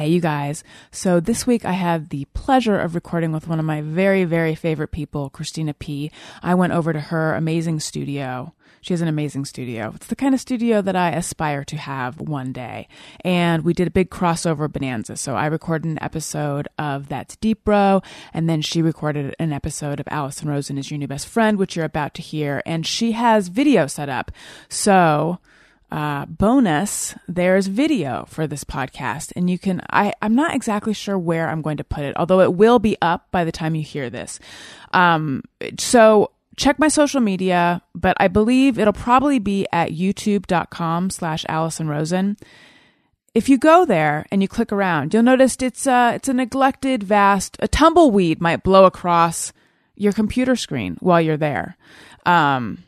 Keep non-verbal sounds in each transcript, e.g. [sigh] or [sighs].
Hey, you guys. So this week I had the pleasure of recording with one of my very, very favorite people, Christina P. I went over to her amazing studio. She has an amazing studio. It's the kind of studio that I aspire to have one day. And we did a big crossover bonanza. So I recorded an episode of That's Deep Bro, and then she recorded an episode of Alison Rosen is Your New Best Friend, which you're about to hear. And she has video set up. So uh, bonus, there's video for this podcast, and you can. I I'm not exactly sure where I'm going to put it, although it will be up by the time you hear this. Um, so check my social media, but I believe it'll probably be at youtube.com/slash Alison Rosen. If you go there and you click around, you'll notice it's a, it's a neglected, vast. A tumbleweed might blow across your computer screen while you're there. Um,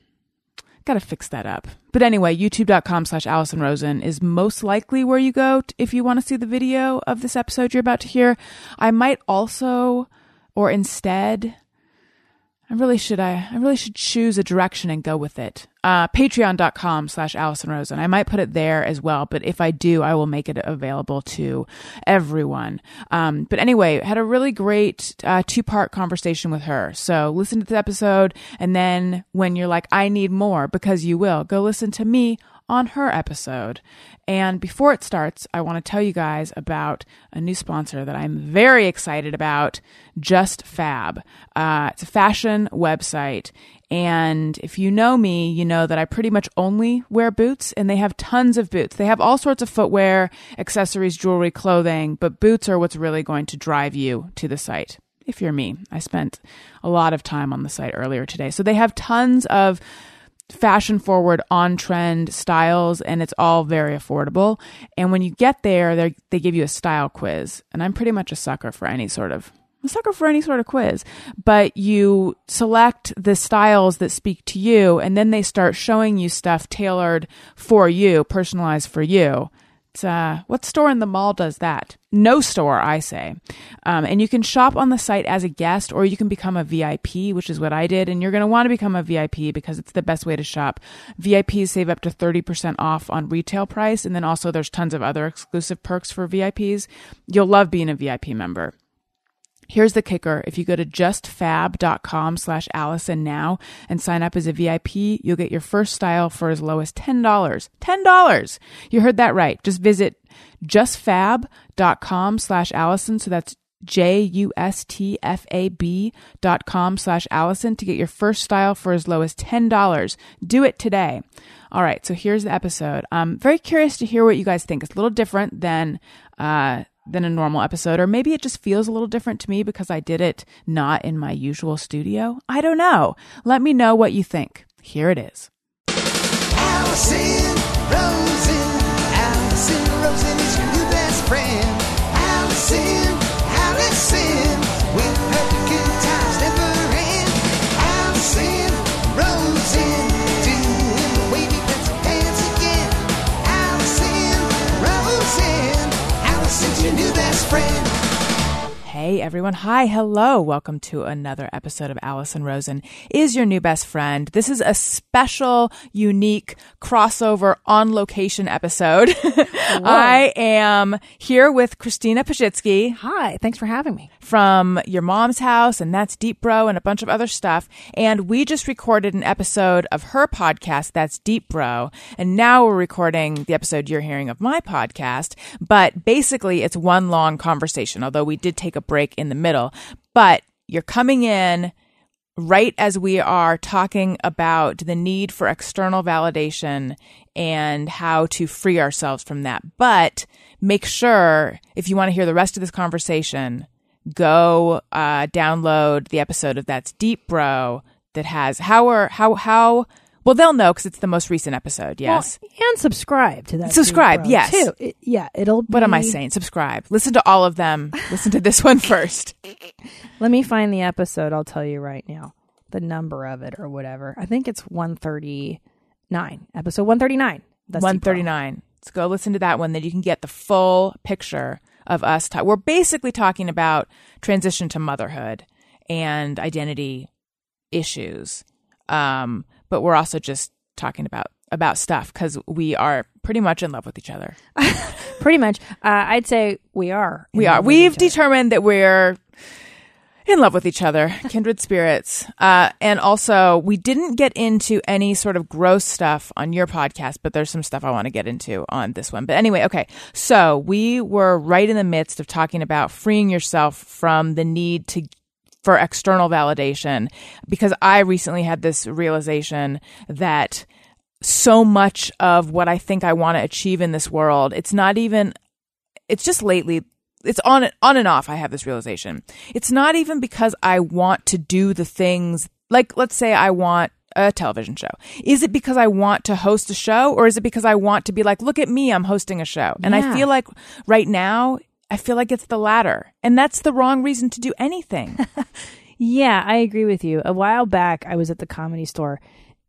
Got to fix that up. But anyway, youtube.com slash Alison Rosen is most likely where you go if you want to see the video of this episode you're about to hear. I might also, or instead, I really should I I really should choose a direction and go with it. Uh, Patreon.com slash Alison Rosen. I might put it there as well, but if I do, I will make it available to everyone. Um, but anyway, had a really great uh, two part conversation with her. So listen to the episode, and then when you're like, I need more, because you will, go listen to me on her episode. And before it starts, I want to tell you guys about a new sponsor that I'm very excited about Just Fab. Uh, it's a fashion website. And if you know me, you know that I pretty much only wear boots, and they have tons of boots. They have all sorts of footwear, accessories, jewelry, clothing, but boots are what's really going to drive you to the site if you're me. I spent a lot of time on the site earlier today. So they have tons of fashion forward on trend styles and it's all very affordable. And when you get there they give you a style quiz. And i'm pretty much a sucker for any sort of a sucker for any sort of quiz. But you select the styles that speak to you and then they start showing you stuff tailored for you personalized for you uh, what store in the mall does that? No store, I say. Um, and you can shop on the site as a guest or you can become a VIP, which is what I did. And you're going to want to become a VIP because it's the best way to shop. VIPs save up to 30% off on retail price. And then also there's tons of other exclusive perks for VIPs. You'll love being a VIP member. Here's the kicker. If you go to justfab.com slash Alison now and sign up as a VIP, you'll get your first style for as low as $10. $10! You heard that right. Just visit justfab.com slash Alison. So that's J-U-S-T-F-A-B dot com slash Alison to get your first style for as low as $10. Do it today. All right. So here's the episode. I'm very curious to hear what you guys think. It's a little different than, uh, than a normal episode, or maybe it just feels a little different to me because I did it not in my usual studio. I don't know. Let me know what you think. Here it is. Alison your new best friend. Hey everyone. Hi. Hello. Welcome to another episode of Alison Rosen is your new best friend. This is a special, unique crossover on location episode. [laughs] I am here with Christina Pazsitzky Hi, thanks for having me. from your mom's house and that's Deep Bro and a bunch of other stuff. And we just recorded an episode of her podcast, that's Deep Bro. And now we're recording the episode you're hearing of my podcast. But basically it's one long conversation, although we did take a break in the middle. But you're coming in right as we are talking about the need for external validation and how to free ourselves from that. But make sure if you want to hear the rest of this conversation, go uh, download the episode of That's Deep Bro that has how are how how well they'll know because it's the most recent episode. Yes. Well, and subscribe to that. Subscribe, yes. Too. It- yeah, it'll. Be... what am I saying? Subscribe. Listen to all of them. Listen to this one [laughs] first. Let me find the episode. I'll tell you right now the number of it or whatever. I think it's one thirty nine. Episode one thirty nine. One thirty nine. Let's go listen to that one. Then you can get the full picture of us. Ta- we're basically talking about transition to motherhood and identity issues, um, but we're also just talking about about stuff because we are pretty much in love with each other. [laughs] Pretty much. Uh, I'd say we are. We are. We've determined that we're in love with each other, [laughs] kindred spirits. Uh, and also, we didn't get into any sort of gross stuff on your podcast, but there's some stuff I want to get into on this one. But anyway, okay. So we were right in the midst of talking about freeing yourself from the need to for external validation because I recently had this realization that so much of what I think I want to achieve in this world, it's not even it's just lately it's on on and off I have this realization. It's not even because I want to do the things like let's say I want a television show. Is it because I want to host a show or is it because I want to be like look at me I'm hosting a show. And I feel like right now I feel like it's the latter. And that's the wrong reason to do anything. [laughs] Yeah, I agree with you. A while back, I was at the comedy store,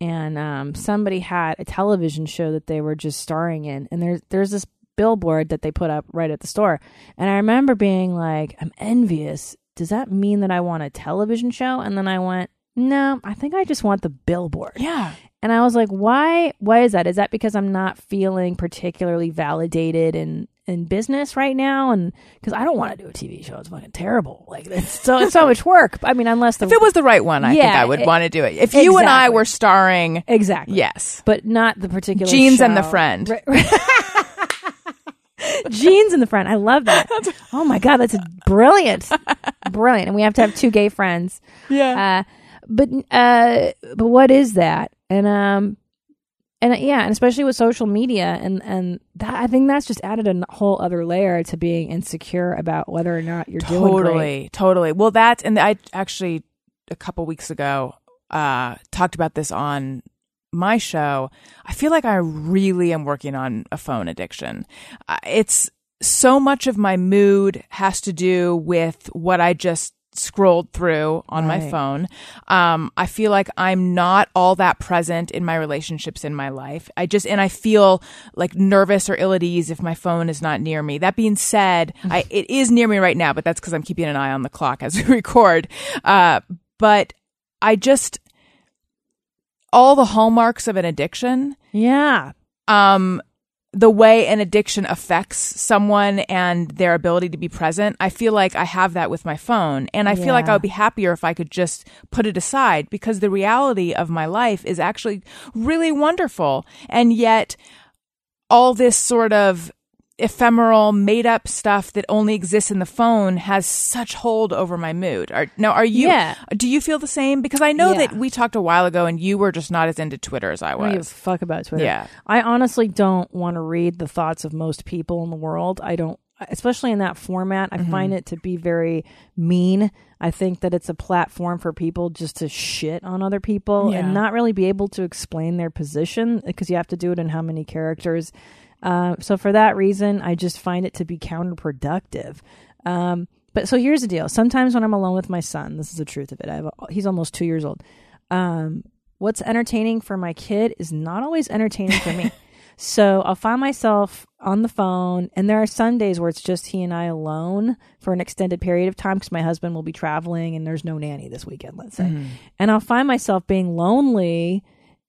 and um, somebody had a television show that they were just starring in, and there's there's this billboard that they put up right at the store, and I remember being like, "I'm envious. Does that mean that I want a television show?" And then I went, "No, I think I just want the billboard." yeah. And I was like, "Why? Why is that? Is that because I'm not feeling particularly validated in in business right now? And because I don't want to do a TV show, it's fucking terrible. Like it's so it's so much work. I mean, unless the If it was the right one, I think I would it- want to do it. If you and I were starring exactly Yes. but not the particular Jeans and the show. Friend. Right- [laughs] Jeans and the friend. I love that. [laughs] Oh my god, that's brilliant, brilliant. And we have to have two gay friends. Yeah. Uh, but uh, but what is that? And um, and uh, yeah, and especially with social media, and and that I think that's just added a whole other layer to being insecure about whether or not you're doing totally totally. Well that and i actually a couple weeks ago uh talked about this on my show. I feel like i really am working on a phone addiction. Uh, it's so much of my mood has to do with what i just scrolled through on my phone. Um i feel like i'm not all that present in my relationships in my life. I just and i feel like nervous or ill at ease if my phone is not near me. That being said [laughs] i it is near me right now but that's because i'm keeping an eye on the clock as [laughs] we record. Uh but i just all the hallmarks of an addiction Yeah, um the way an addiction affects someone and their ability to be present i feel like i have that with my phone. And i feel like i would be happier if i could just put it aside because the reality of my life is actually really wonderful. And yet all this sort of ephemeral made up stuff that only exists in the phone has such hold over my mood are now are you Yeah. do you feel the same because i know Yeah. that we talked a while ago and you were just not as into twitter as i I give a was fuck about Twitter. Yeah. I honestly don't want to read the thoughts of most people in the world. I don't, especially in that format. I Mm-hmm. find it to be very mean. I think that it's a platform for people just to shit on other people Yeah. and not really be able to explain their position because you have to do it in how many characters. Uh, so for that reason, I just find it to be counterproductive. Um, but so here's the deal. Sometimes when I'm alone with my son, this is the truth of it. I have a, he's almost two years old. Um, what's entertaining for my kid is not always entertaining for me. [laughs] So I'll find myself on the phone, and there are Sundays where it's just he and I alone for an extended period of time because my husband will be traveling and there's no nanny this weekend, let's say. And I'll find myself being lonely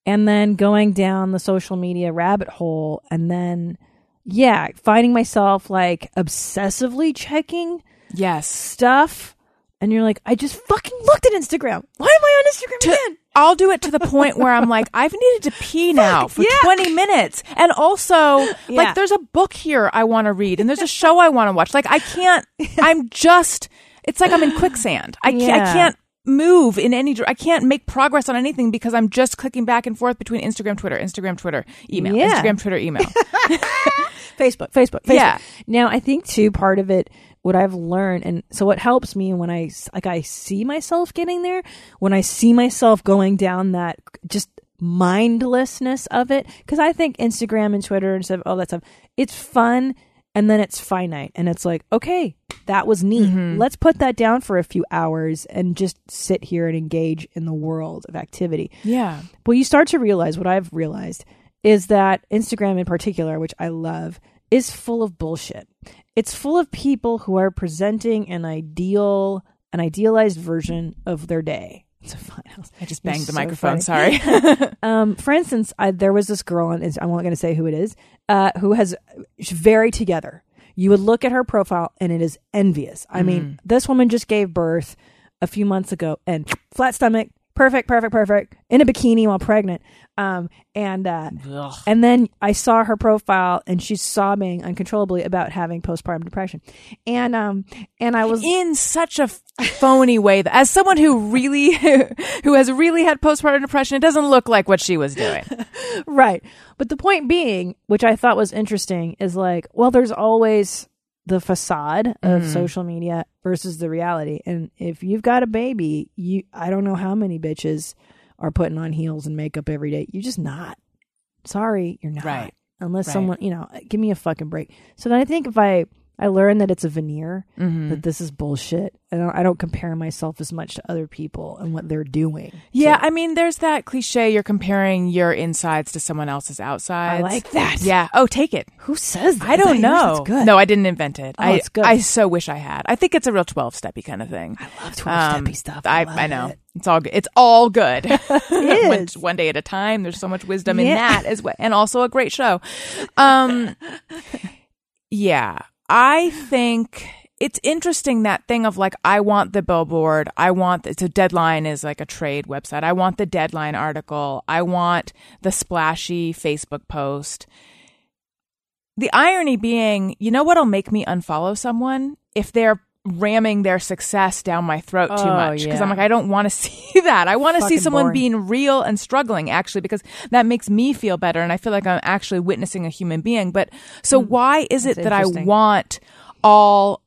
and then going down the social media rabbit hole and then, yeah, finding myself like obsessively checking yes stuff. And you're like, I just fucking looked at Instagram. Why am I on Instagram to, again? I'll do it to the point where I'm like, I've needed to [laughs] pee now for yeah. 20 minutes. And also, Yeah. like, there's a book here I want to read and there's a show I want to watch. Like, I can't, [laughs] I'm just, it's like I'm in quicksand. I, can't, I can't move in any, I can't make progress on anything because I'm just clicking back and forth between Instagram, Twitter, Instagram, Twitter, email, Yeah. Instagram, Twitter, email. [laughs] Facebook, Facebook, Facebook. Yeah. Now, I think too part of it, what I've learned, and so what helps me when I like I see myself getting there, when I see myself going down that just mindlessness of it, because I think Instagram and Twitter and stuff, all that stuff, it's fun, and then it's finite, and it's like, okay, that was neat. Mm-hmm. Let's put that down for a few hours and just sit here and engage in the world of activity. yeah. Well, you start to realize what I've realized is that Instagram in particular, which I love, is full of bullshit. It's full of people who are presenting an ideal, an idealized version of their day. It's a fine house. I just You're banged the so microphone. funny. Sorry. [laughs] Um, for instance, I, there was this girl, and I'm not going to say who it is, uh, who has she's very together. You would look at her profile, and it is envious. I mean, this woman just gave birth a few months ago, and flat stomach, perfect, perfect, perfect, in a bikini while pregnant. Um, and uh, Ugh. and then I saw her profile, and she's sobbing uncontrollably about having postpartum depression, and um, and I was in such a phony way that as someone who really [laughs] who has really had postpartum depression it doesn't look like what she was doing [laughs] right. But the point being, which I thought was interesting, is like, well, there's always the facade of social media versus the reality. And if you've got a baby, you I don't know how many bitches are putting on heels and makeup every day. You're just not. Sorry, you're not. Right. Unless Right. someone, you know, give me a fucking break. So then I think if I I learned that it's a veneer, Mm-hmm. that this is bullshit. I don't I don't compare myself as much to other people and what they're doing. yeah i mean there's that cliche you're comparing your insides to someone else's outsides I like that. yeah oh take it Who says that? I don't yours? know. Good. No, I didn't invent it. Oh, I, it's good. I so wish I had. I think it's a real twelve steppy kind of thing. I love 12 steppy stuff. I, I, I know it. it's all good. It's all good. [laughs] one, [laughs] one day at a time. There's so much wisdom in that as well, and also a great show. Um, [laughs] yeah, I think it's interesting that thing of like I want the billboard. I want it's a deadline is like a trade website. I want the deadline article. I want the splashy Facebook post. The irony being, you know what'll make me unfollow someone if they're ramming their success down my throat too Oh, much because I'm like I don't want to [laughs] see that. I want to see someone boring. being real and struggling actually because that makes me feel better and I feel like I'm actually witnessing a human being. But so why is it. That I want all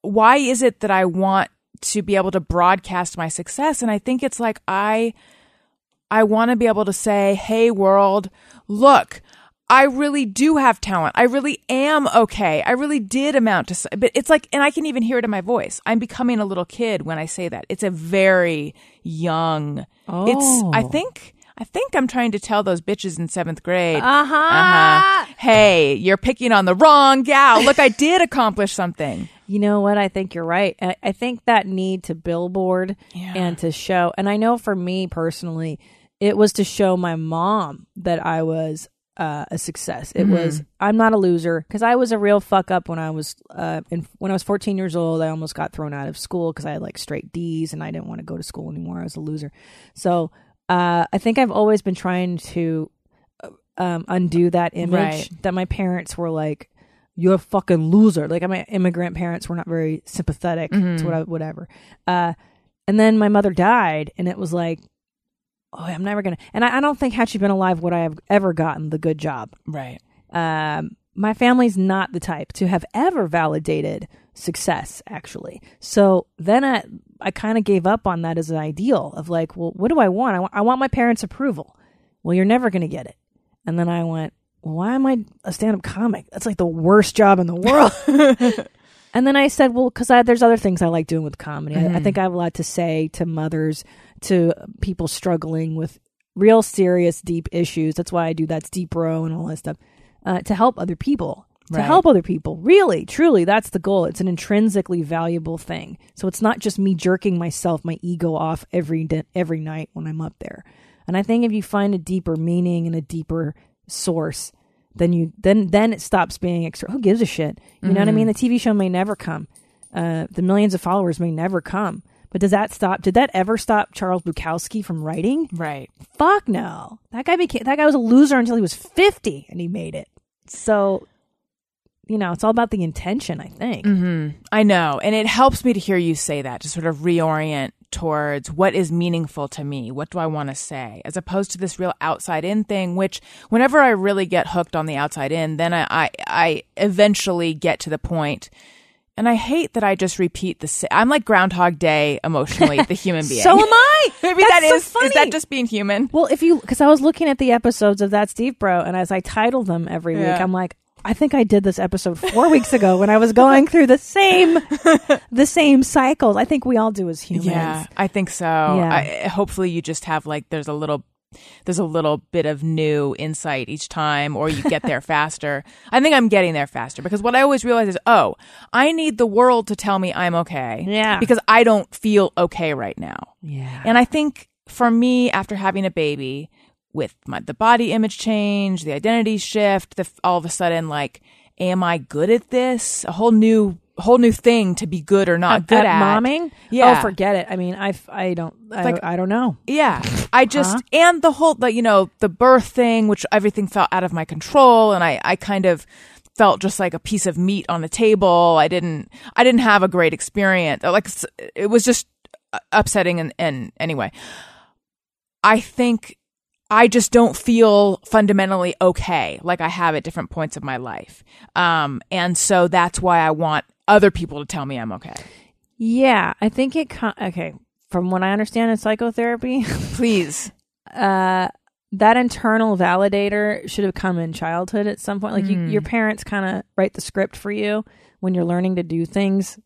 why is it that I want to be able to broadcast my success and I think it's like I I want to be able to say, "Hey world, look, I really do have talent. I really am okay. I really did amount to, but it's like, and I can even hear it in my voice. I'm becoming a little kid when I say that. It's a very young. It's. I Oh. think. I think I'm trying to tell those bitches in seventh grade. Uh-huh. uh-huh, Hey, you're picking on the wrong gal. Look, I did accomplish something. You know what? I think you're right. I, I think that need to billboard Yeah. and to show, and I know for me personally, it was to show my mom that I was uh, a success. It was I'm not a loser because I was a real fuck up when I was uh, in, when I was 14 years old. I almost got thrown out of school because I had like straight D's and I didn't want to go to school anymore. I was a loser. So uh, I think I've always been trying to uh, um, undo that image Right. that my parents were like, "You're a fucking loser." Like my immigrant parents were not very sympathetic to what I, whatever. Uh, and then my mother died, and it was like, "Oh, I'm never gonna." And I, I don't think had she been alive would I have ever gotten the good job. Right. Um, my family's not the type to have ever validated success, actually. So then I, I kind of gave up on that as an ideal of like, well, what do I want? I want, I want my parents' approval. Well, you're never going to get it. And then I went, well, why am I a stand up comic? That's like the worst job in the world. [laughs] [laughs] and then I said, well, because there's other things I like doing with comedy. I, I think I have a lot to say to mothers, to people struggling with real serious, deep issues. That's why I do that's Deep Bro and all that stuff uh, to help other people. To Right. help other people. Really, truly, that's the goal. It's an intrinsically valuable thing. So it's not just me jerking myself, my ego off every di- every night when I'm up there. And I think if you find a deeper meaning and a deeper source, then you then then it stops being extra. Who gives a shit? You know what I mean? The TV show may never come. Uh, the millions of followers may never come. But does that stop? Did that ever stop Charles Bukowski from writing? Right. Fuck no. That guy became that guy was a loser until he was fifty, and he made it. So, you know, it's all about the intention. I think. I know. And it helps me to hear you say that, to sort of reorient towards what is meaningful to me. What do I want to say? As opposed to this real outside in thing, which whenever I really get hooked on the outside in, then I, I, I eventually get to the point and I hate that I just repeat the same. I'm like Groundhog Day emotionally, the [laughs] human being. So am I. [laughs] Maybe That's that so is, is funny. that just being human? Well, if you because I was looking at the episodes of that's Deep Bro, and as I title them every week, I'm like, I think I did this episode four weeks ago when I was going through the same [laughs] the same cycles. I think we all do as humans. Yeah, I think so. I, hopefully, you just have like there's a little there's a little bit of new insight each time or you get there [laughs] faster. I think I'm getting there faster because what I always realize is, oh, I need the world to tell me I'm okay. Yeah. Because I don't feel okay right now. Yeah. And I think for me, after having a baby, with my, the body image change, the identity shift, the all of a sudden, like, am I good at this? A whole new, whole new thing to be good or not good at. momming. Yeah. Oh, forget it. I mean, I, I don't. I, like- I don't know. Yeah, I [laughs] just Huh? and the whole, the, you know, the birth thing, which everything felt out of my control, and I, I kind of felt just like a piece of meat on the table. I didn't, I didn't have a great experience. Like it was just uh, upsetting, and, and anyway, I think I just don't feel fundamentally okay like I have at different points of my life. Um, and so that's why I want other people to tell me I'm okay. Yeah, I think it. co- Okay, from what I understand in psychotherapy, [laughs] Please. uh, that internal validator should have come in childhood at some point. Like you, your parents kind of write the script for you when you're learning to do things.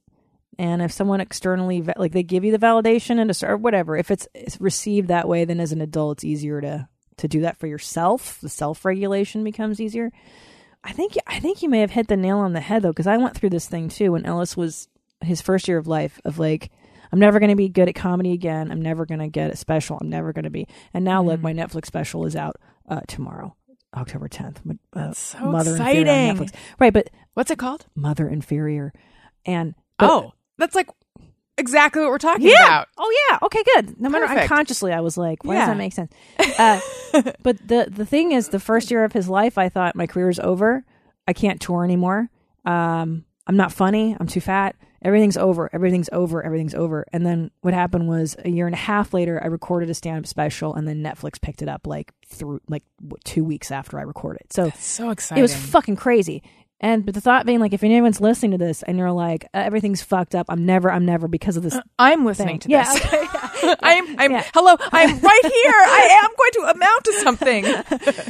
And if someone externally, like they give you the validation and or whatever, if it's, it's received that way, then as an adult, it's easier to to do that for yourself. The self regulation becomes easier. I think I think you may have hit the nail on the head though, because I went through this thing too when Ellis was his first year of life of like I'm never going to be good at comedy again. I'm never going to get a special. I'm never going to be. And now look, my Netflix special is out uh, tomorrow, October 10th. M- Uh, so Mother Inferior on exciting. Netflix. Right, but What's it called? Mother Inferior, and but- oh, that's like exactly what we're talking yeah. about. Oh yeah. Okay, good. No matter Perfect. unconsciously, I was like, why does that make sense? Uh, [laughs] but the the thing is, the first year of his life, I thought my career's over. I can't tour anymore. Um, I'm not funny. I'm too fat. Everything's over. Everything's over. Everything's over. And then what happened was a year and a half later, I recorded a stand up special, and then Netflix picked it up like through like two weeks after I recorded. it. So So exciting. it was fucking crazy. And but the thought being like, if anyone's listening to this and you're like, uh, everything's fucked up, I'm never, I'm never because of this I'm listening thing. to yeah, this. okay. [laughs] [laughs] I'm, I'm, Yeah. hello, [laughs] I'm right here. I am going to amount to something.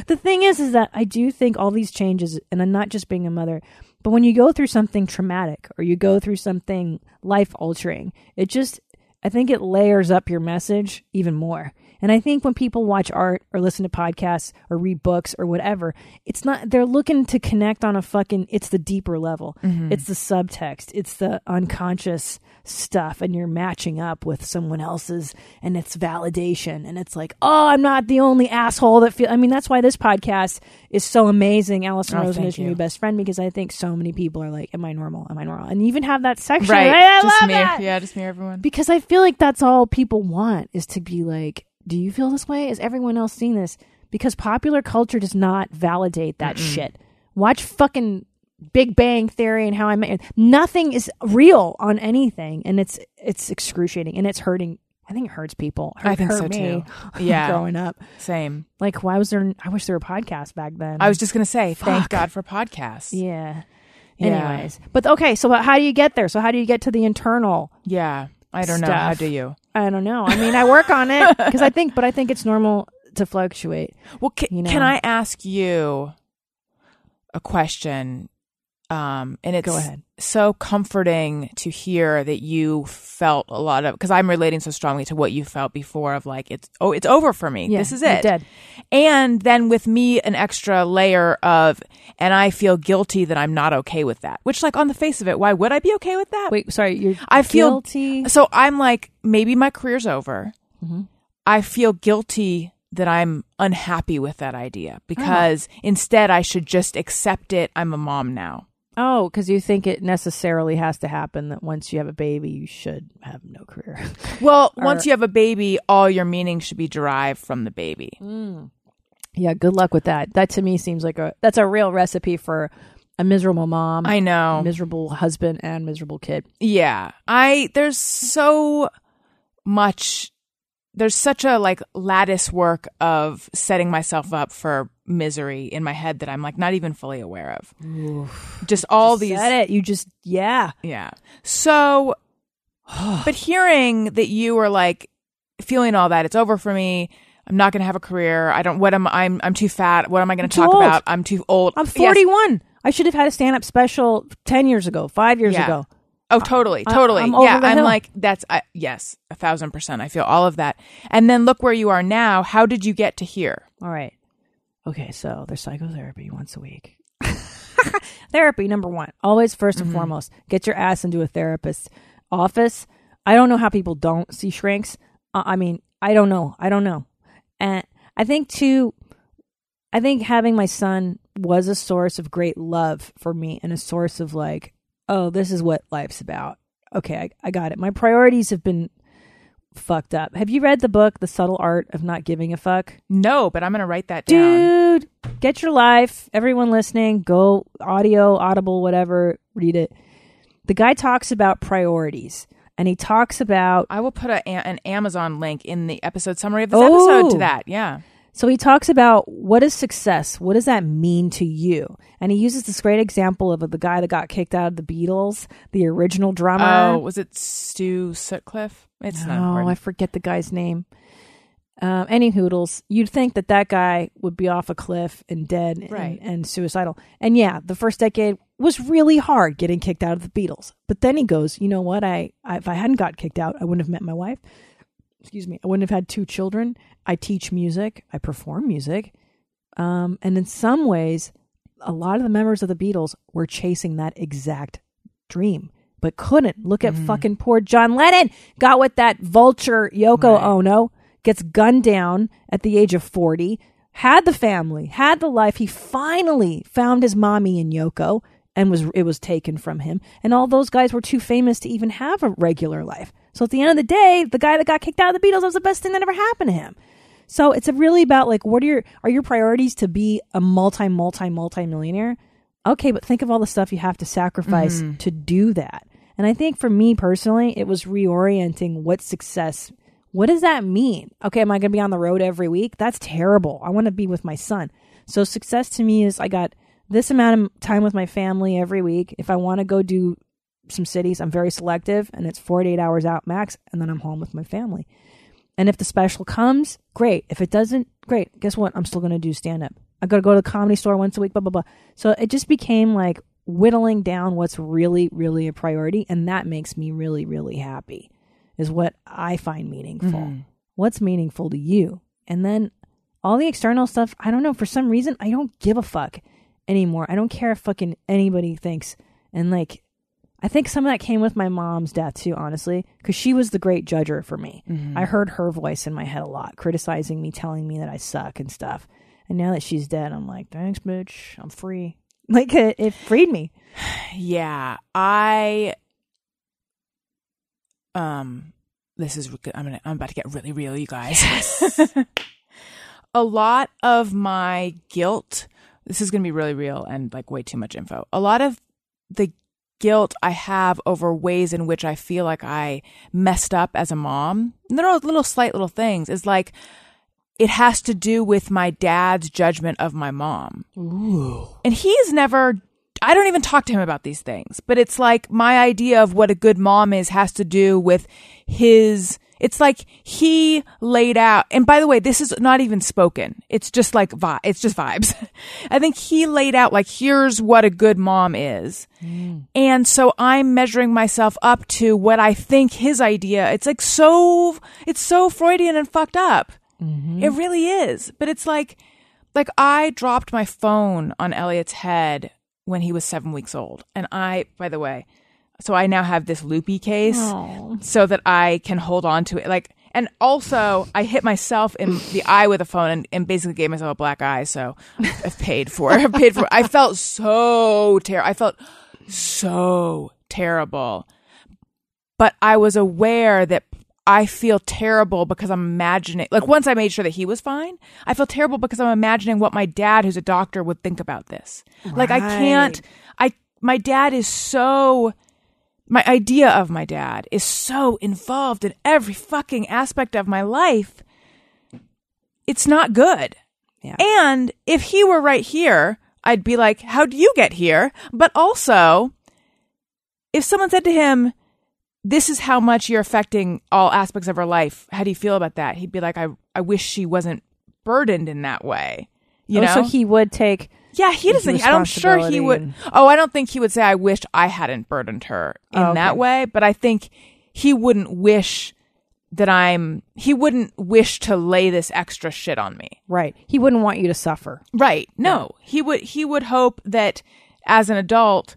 the thing is is that i do think all these changes and i'm not just being a mother but when you go through something traumatic or you go through something life altering it just i think it layers up your message even more and i think when people watch art or listen to podcasts or read books or whatever it's not they're looking to connect on a fucking it's the deeper level. Mm-hmm. It's the subtext. It's the unconscious stuff and you're matching up with someone else's and it's validation and it's like oh i'm not the only asshole that feel i mean that's why this podcast is so amazing. Alison Oh, rosen is your new best friend because i think so many people are like am i normal? Am i normal? And even have that section right. I just love me. that. Yeah, just me, everyone. because I feel like that's all people want is to be like, do you feel this way? Is everyone else seeing this? Because popular culture does not validate that shit. Watch fucking Big Bang Theory and How I Met. Nothing is real on anything, and it's it's excruciating and it's hurting. I think it hurts people. Hurt, I think so me too. [laughs] Yeah. growing up. Same. Like, why was there? I wish there were podcasts back then. I was just going to say, thank God for podcasts. yeah. Yeah. Anyways, but okay. So how do you get there? So how do you get to the internal? Yeah. I don't know. How do you? I don't know. I mean, I work on it because I think, but I think it's normal to fluctuate. Well, ca- You know. can I ask you a question? Um, and it's Go ahead. so comforting to hear that you felt a lot of because I'm relating so strongly to what you felt before of like it's oh it's over for me. Yeah, this is it. dead. And then with me an extra layer of and I feel guilty that I'm not okay with that. Which like on the face of it, why would I be okay with that? Wait, sorry. You're I feel guilty. So I'm like, maybe my career's over. Mm-hmm. I feel guilty that I'm unhappy with that idea because instead I should just accept it. I'm a mom now. Oh, because you think it necessarily has to happen that once you have a baby, you should have no career. [laughs] Well, once you have a baby, all your meaning should be derived from the baby. Mm. yeah. Good luck with that. That to me seems like a that's a real recipe for a miserable mom, I know. miserable husband, and miserable kid. Yeah. I there's so much there's such a like lattice work of setting myself up for misery in my head that I'm like not even fully aware of. Just all these Said it. You just yeah. Yeah. So, [sighs] but hearing that you were like feeling all that, it's over for me. I'm not going to have a career. I don't, what am I'm, I'm too fat. What am I going to talk old. about? I'm too old. I'm Yes. 41. I should have had a stand up special ten years ago, five years Yeah. ago. Oh, totally, I- totally. I'm yeah, I'm hill. like that's I, yes, a thousand percent. I feel all of that. And then look where you are now. How did you get to here? All right. Okay, so there's psychotherapy once a week. [laughs] Therapy, number one. Always 1st and foremost, get your ass into a therapist's office. I don't know how people don't see shrinks. Uh, I mean, I don't know. I don't know. And I think, too, I think having my son was a source of great love for me and a source of like, oh, this is what life's about. Okay, I, I got it. My priorities have been fucked up. Have you read the book, The Subtle Art of Not Giving a Fuck? No, but I'm gonna write that down. Dude, get your life. Everyone listening, go audio, audible, whatever, read it. The guy talks about priorities and he talks about I will put a, an Amazon link in the episode summary of this episode to Oh. that. Yeah. So he talks about what is success? What does that mean to you? And he uses this great example of the guy that got kicked out of the Beatles, the original drummer. Oh, was it Stu Sutcliffe? It's not oh, I forget the guy's name. Um, any hoodles, you'd think that that guy would be off a cliff and dead and, Right. and suicidal. And yeah, the first decade was really hard getting kicked out of the Beatles. But then he goes, you know what? I, I if I hadn't got kicked out, I wouldn't have met my wife. Excuse me. I wouldn't have had two children. I teach music. I perform music. Um, and in some ways, a lot of the members of the Beatles were chasing that exact dream, but couldn't. Look at fucking poor John Lennon. Got with that vulture Yoko Right. Ono, gets gunned down at the age of 40, had the family, had the life. He finally found his mommy in Yoko and was it was taken from him. And all those guys were too famous to even have a regular life. So at the end of the day, the guy that got kicked out of the Beatles was the best thing that ever happened to him. So it's really about like what are your are your priorities to be a multi multi multi millionaire? Okay, but think of all the stuff you have to sacrifice mm-hmm. to do that. And I think for me personally, it was reorienting what success what does that mean? Okay, am I going to be on the road every week? That's terrible. I want to be with my son. So success to me is I got this amount of time with my family every week. If I want to go do some cities, I'm very selective and it's 48 hours out max and then I'm home with my family. And if the special comes, great. If it doesn't, great. Guess what? I'm still going to do stand up. I got to go to the comedy store once a week, blah, blah, blah. So it just became like whittling down what's really, really a priority. And that makes me really, really happy, is what I find meaningful. Mm-hmm. What's meaningful to you? And then all the external stuff, I don't know. For some reason, I don't give a fuck anymore. I don't care if fucking anybody thinks. And like, I think some of that came with my mom's death too, honestly, because she was the great judger for me. I heard her voice in my head a lot, criticizing me, telling me that I suck and stuff. And now that she's dead, I'm like, thanks, bitch. I'm free. [laughs] Like it, it freed me. [sighs] Yeah, I um this is I'm gonna I'm about to get really real, you guys. Yes. [laughs] a lot of my guilt. This is gonna be really real and like way too much info. A lot of the guilt I have over ways in which I feel like I messed up as a mom. And there are little slight little things. Is like it has to do with my dad's judgment of my mom. And he's never I don't even talk to him about these things, but it's like my idea of what a good mom is has to do with his it's like he laid out and by the way this is not even spoken. It's just like vi- it's just vibes. [laughs] I think he laid out like here's what a good mom is. Mm. And so i'm measuring myself up to what i think his idea it's like so it's so freudian and fucked up. Mm-hmm. It really is. But it's like like I dropped my phone on Elliot's head when he was seven weeks old. And I, by the way, so I now have this loopy case so that I can hold on to it. Like, and also I hit myself in the eye with a phone and, and basically gave myself a black eye. So I've paid for it. I've paid for it. I felt so terrible. I felt so terrible. But I was aware that I feel terrible because I'm imagining, like, once I made sure that he was fine, I feel terrible because I'm imagining what my dad, who's a doctor, would think about this. Like, I can't, I, my dad is so, my idea of my dad is so involved in every fucking aspect of my life. It's not good. Yeah. And if he were right here, I'd be like, how'd you get here? But also, if someone said to him, this is how much you're affecting all aspects of her life. How do you feel about that? He'd be like, I, I wish she wasn't burdened in that way. You Oh, know? so he would take Yeah, he doesn't. I'm sure he would. Oh, I don't think he would say, "I wish I hadn't burdened her" in Oh, okay. that way. But I think he wouldn't wish that I'm. He wouldn't wish to lay this extra shit on me. Right. He wouldn't want you to suffer. Right? No, he would. He would hope that as an adult,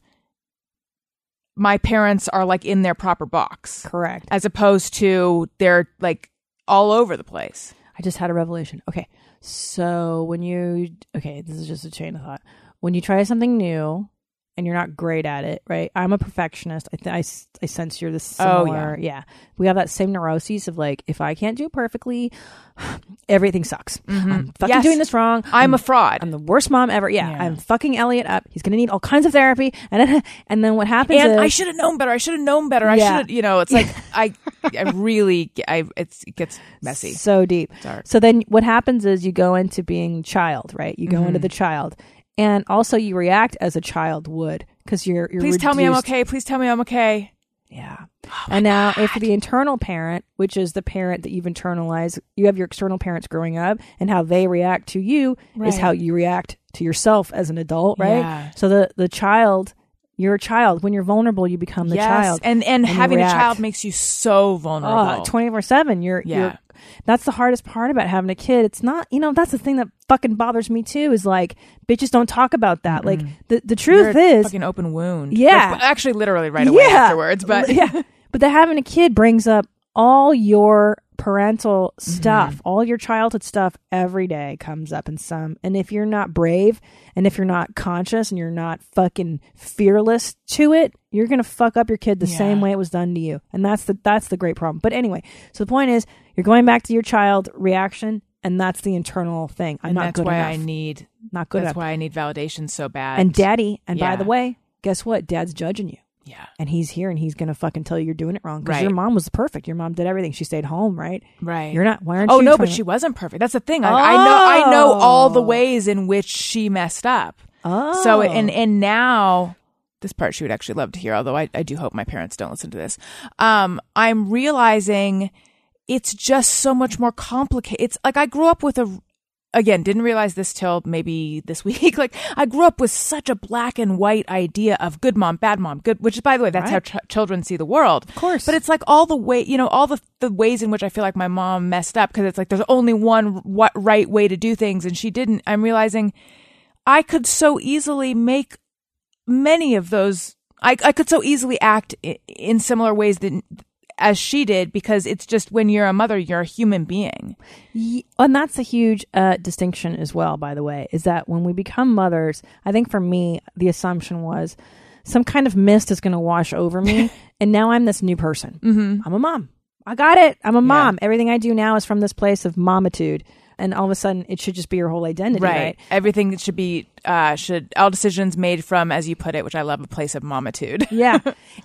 my parents are like in their proper box, Correct. as opposed to they're like all over the place. I just had a revelation. Okay. So when you okay, this is just a chain of thought. When you try something new and you're not great at it, right? I'm a perfectionist. I th- I, I sense you're the similar. Oh, similar. yeah. We have that same neuroses of like if I can't do perfectly, [sighs] everything sucks. I'm fucking Mm-hmm. Yes. doing this wrong. I'm a fraud. I'm the worst mom ever. Yeah, Yeah. I'm fucking Elliot up. He's gonna need all kinds of therapy, [laughs] and and then what happens and is I should have known better. I should have known better. I should have, you know, it's [laughs] like I, I really, I, it's, it gets messy. so deep. Sorry. So then what happens is you go into being child, right? You go Mm-hmm. into the child, and also you react as a child would because you're you're Please tell me I'm okay. Please tell me I'm okay. Yeah. Oh and now if the internal parent, which is the parent that you've internalized, you have your external parents growing up and how they react to you is how you react to yourself as an adult, right? Yeah. So the the child, you're a child. When you're vulnerable, you become the yes. child. And and, you having a child makes you so ah, vulnerable. Oh, 24 7 you're Yeah. you're that's the hardest part about having a kid it's not you know that's the thing that fucking bothers me too is like bitches don't talk about that like the the truth You're a is fucking open wound. Yeah. Like, actually, literally right away Yeah. afterwards. But [laughs] yeah but that having a kid brings up all your parental Mm-hmm. stuff all your childhood stuff every day comes up in some and if you're not brave and if you're not conscious and you're not fucking fearless to it you're gonna fuck up your kid the Yeah. same way it was done to you and that's the that's the great problem but anyway so the point is you're going back to your child reaction and that's the internal thing i'm and not that's good why enough I need. not good That's enough why I need validation so bad. and daddy and by the way guess what dad's judging you yeah, and he's here and he's gonna fucking tell you you're doing it wrong because your mom was perfect. Your mom did everything. She stayed home, right? right. You're not. Why aren't you? Oh no, but she wasn't perfect. That's the thing. I, I know. I know all the ways in which she messed up. Oh, So and and now this part she would actually love to hear, although I, I do hope my parents don't listen to this. Um, I'm realizing it's just so much more complicated. It's like I grew up with a again, didn't realize this till maybe this [laughs] week. like I grew up with such a black and white idea of good mom, bad mom, good which is by the way, that's how ch- children see the world. Of course. But it's like all the way, you know, all the the ways in which I feel like my mom messed up because it's like there's only one what right way to do things and she didn't. I'm realizing I could so easily make many of those. I, I could so easily act i- in similar ways that as she did because it's just when you're a mother, you're a human being. And that's a huge uh, distinction as well. By the way, is that when we become mothers, I think for me, the assumption was some kind of mist is going to wash over me, [laughs] and now I'm this new person. Mm-hmm. I'm a mom. I got it. I'm a mom. Everything I do now is from this place of momitude. And all of a sudden, it should just be your whole identity, right? Everything should be uh should all decisions made from, as you put it, which I love, a place of momitude. [laughs] yeah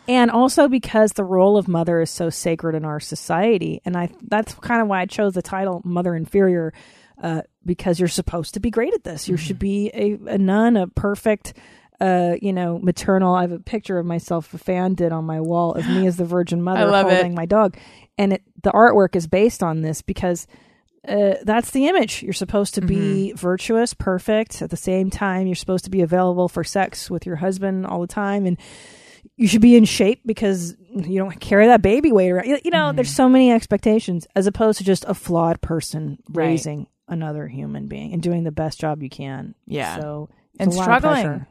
and also because the role of mother is so sacred in our society and i that's kind of why i chose the title mother inferior uh, because you're supposed to be great at this you should be a, a nun a perfect uh, you know, maternal. I have a picture of myself. A fan did on my wall of me [gasps] as the Virgin Mother love it. my dog, and it, the artwork is based on this because uh, that's the image. You're supposed to be virtuous, perfect. At the same time, you're supposed to be available for sex with your husband all the time, and you should be in shape because you don't carry that baby weight around. You you know, there's so many expectations as opposed to just a flawed person Right. raising another human being and doing the best job you can. Yeah. So And a lot of struggling.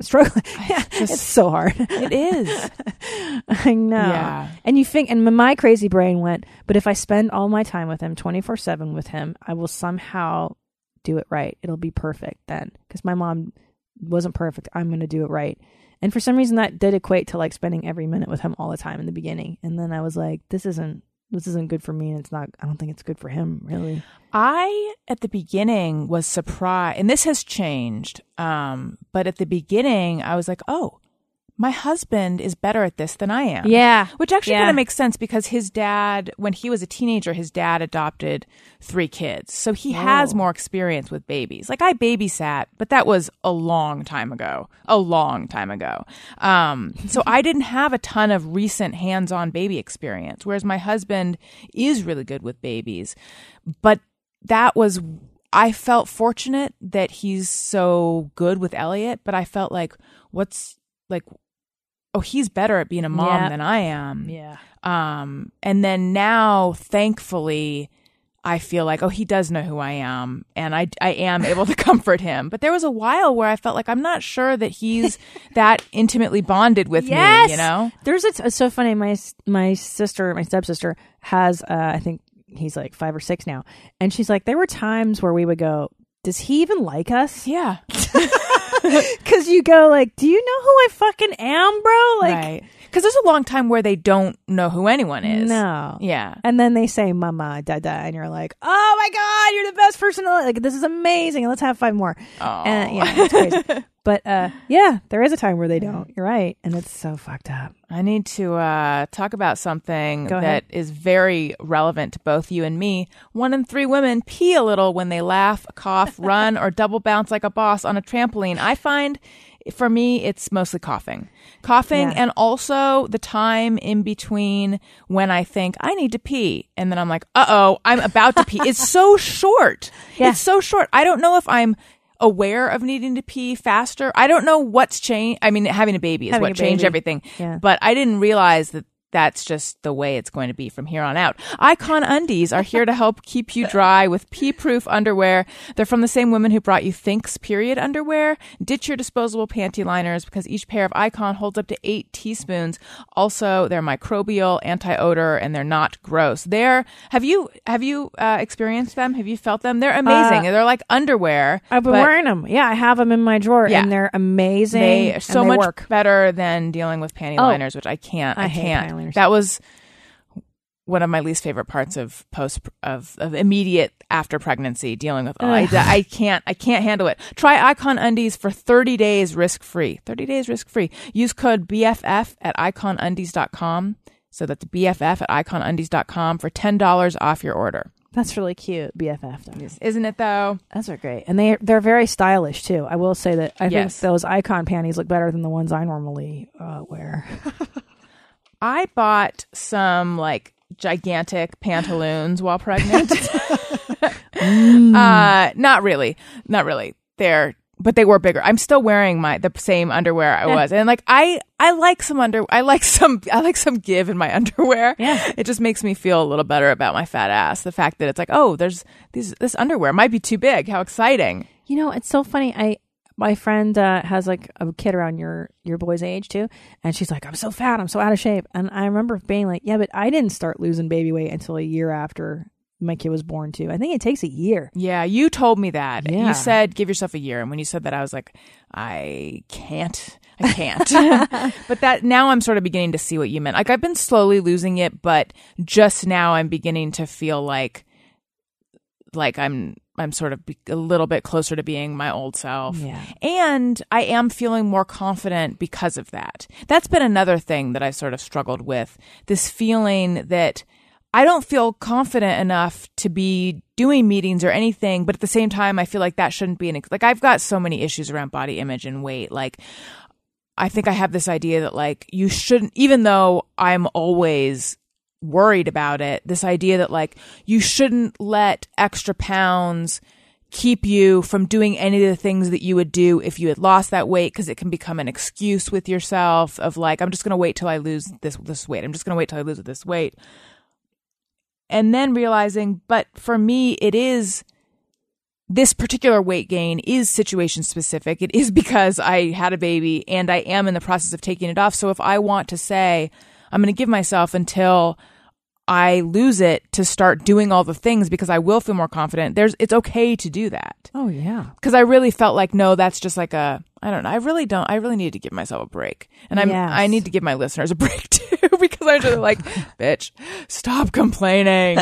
Struggling. [laughs] Yeah, just- it's so hard. it is. [laughs] I know. Yeah. And you think, and my crazy brain went, but if I spend all my time with him, 24 7 with him, I will somehow do it right. It'll be perfect then. Because my mom wasn't perfect. I'm going to do it right. And for some reason, that did equate to like spending every minute with him all the time in the beginning. And then I was like, this isn't. This isn't good for me, and it's not. I don't think it's good for him, really. I at the beginning was surprised, and this has changed. Um, but at the beginning, I was like, "Oh, my husband is better at this than I am." Yeah, which actually Yeah. kind of makes sense because his dad, when he was a teenager, his dad adopted three kids, so he has Oh. more experience with babies. Like I babysat, but that was a long time ago, a long time ago. Um, so I didn't have a ton of recent hands-on baby experience, whereas my husband is really good with babies, but that was I felt fortunate that he's so good with Elliot, but I felt like what's like oh, he's better at being a mom Yeah. than I am. Yeah. Um, and then now, thankfully, I feel like, oh, he does know who I am, and I, I am able to [laughs] comfort him. But there was a while where I felt like I'm not sure that he's [laughs] that intimately bonded with Yes. me, you know? There's a, it's so funny. My my sister, my stepsister, has uh, I think he's like five or six now, and she's like, there were times where we would go, does he even like us? Yeah. [laughs] [laughs] Because you go like, do you know who I fucking am, bro? Like, right. Because there's a long time where they don't know who anyone is. no. Yeah. And then they say "mama, dada," and you're like, "Oh my god, you're the best person! Like this is amazing. Let's have five more." Oh. And yeah, it's crazy. [laughs] but uh, yeah, there is a time where they don't. You're right, and it's so fucked up. I need to uh, talk about something Go that ahead. is very relevant to both you and me. One in three women pee a little when they laugh, cough, [laughs] run, or double bounce like a boss on a trampoline. I find for me, it's mostly coughing. Coughing, Yeah. and also the time in between when I think I need to pee, and then I'm like, uh oh, I'm about to pee. It's so [laughs] short. Yeah. It's so short. I don't know if I'm aware of needing to pee faster. I don't know what's changed. I mean, having a baby is Having what changed baby. everything. Yeah. But I didn't realize that that's just the way it's going to be from here on out. Icon Undies are here to help keep you dry with pee-proof underwear. They're from the same women who brought you Thinx period underwear. Ditch your disposable panty liners because each pair of Icon holds up to eight teaspoons. Also, they're microbial, anti-odor, and they're not gross. They're have you have you uh, experienced them? Have you felt them? They're amazing. they're like underwear. I've been wearing them. Yeah, I have them in my drawer, Yeah. and they're amazing. They are so much work. better than dealing with panty Oh. liners, which I can't. I, I can't. That was one of my least favorite parts of post of, of immediate after pregnancy dealing with oh, I, I can't I can't handle it. Try Icon Undies for 30 days risk free. 30 days risk free. Use code BFF at iconundies.com. So that's BFF at iconundies.com for $10 off your order. That's really cute. BFF. Isn't it though? Those are great, and they they're very stylish too. I will say that I Yes. think those icon panties look better than the ones I normally uh, wear. [laughs] I bought some like gigantic pantaloons while pregnant. [laughs] [laughs] uh, not really, not really. They're, but they were bigger. I'm still wearing my the same underwear I was, and like I, I like some under, I like some, I like some give in my [laughs] underwear. Yeah. it just makes me feel a little better about my fat ass. The fact that it's like, oh, there's these, this underwear might be too big. How exciting! You know, it's so funny. I my friend uh, has like a kid around your your boy's age too, and she's like, "I'm so fat, I'm so out of shape." And I remember being like, "Yeah, but I didn't start losing baby weight until a year after my kid was born too. I think it takes a year." Yeah, you told me that. Yeah. You said give yourself a year, and when you said that, I was like, I can't. I [laughs] can't. [laughs] but that now I'm sort of beginning to see what you meant. Like I've been slowly losing it, but just now I'm beginning to feel like like I'm I'm sort of be- a little bit closer to being my old self. Yeah. And I am feeling more confident because of that. That's been another thing that I sort of struggled with. This feeling that I don't feel confident enough to be doing meetings or anything, but at the same time, I feel like that shouldn't be an ex- like I've got so many issues around body image and weight. Like, I think I have this idea that like you shouldn't, even though I'm always worried about it, this idea that like you shouldn't let extra pounds keep you from doing any of the things that you would do if you had lost that weight because it can become an excuse with yourself of like I'm just going to wait till I lose this this weight. I'm just going to wait till I lose this weight. And then realizing but for me it is this particular weight gain is situation specific. It is [laughs] because I had a baby and I am in the process of taking it off. So if I want to say I'm going to give myself until I lose it to start doing all the things because I will feel more confident. There's it's okay to do that. Oh yeah. Cuz I really felt like no that's just like a I don't know. I really don't I really need to give myself a break. And I'm Yes. I need to give my listeners a [laughs] break too [laughs] because I'm just like [laughs] bitch, stop complaining.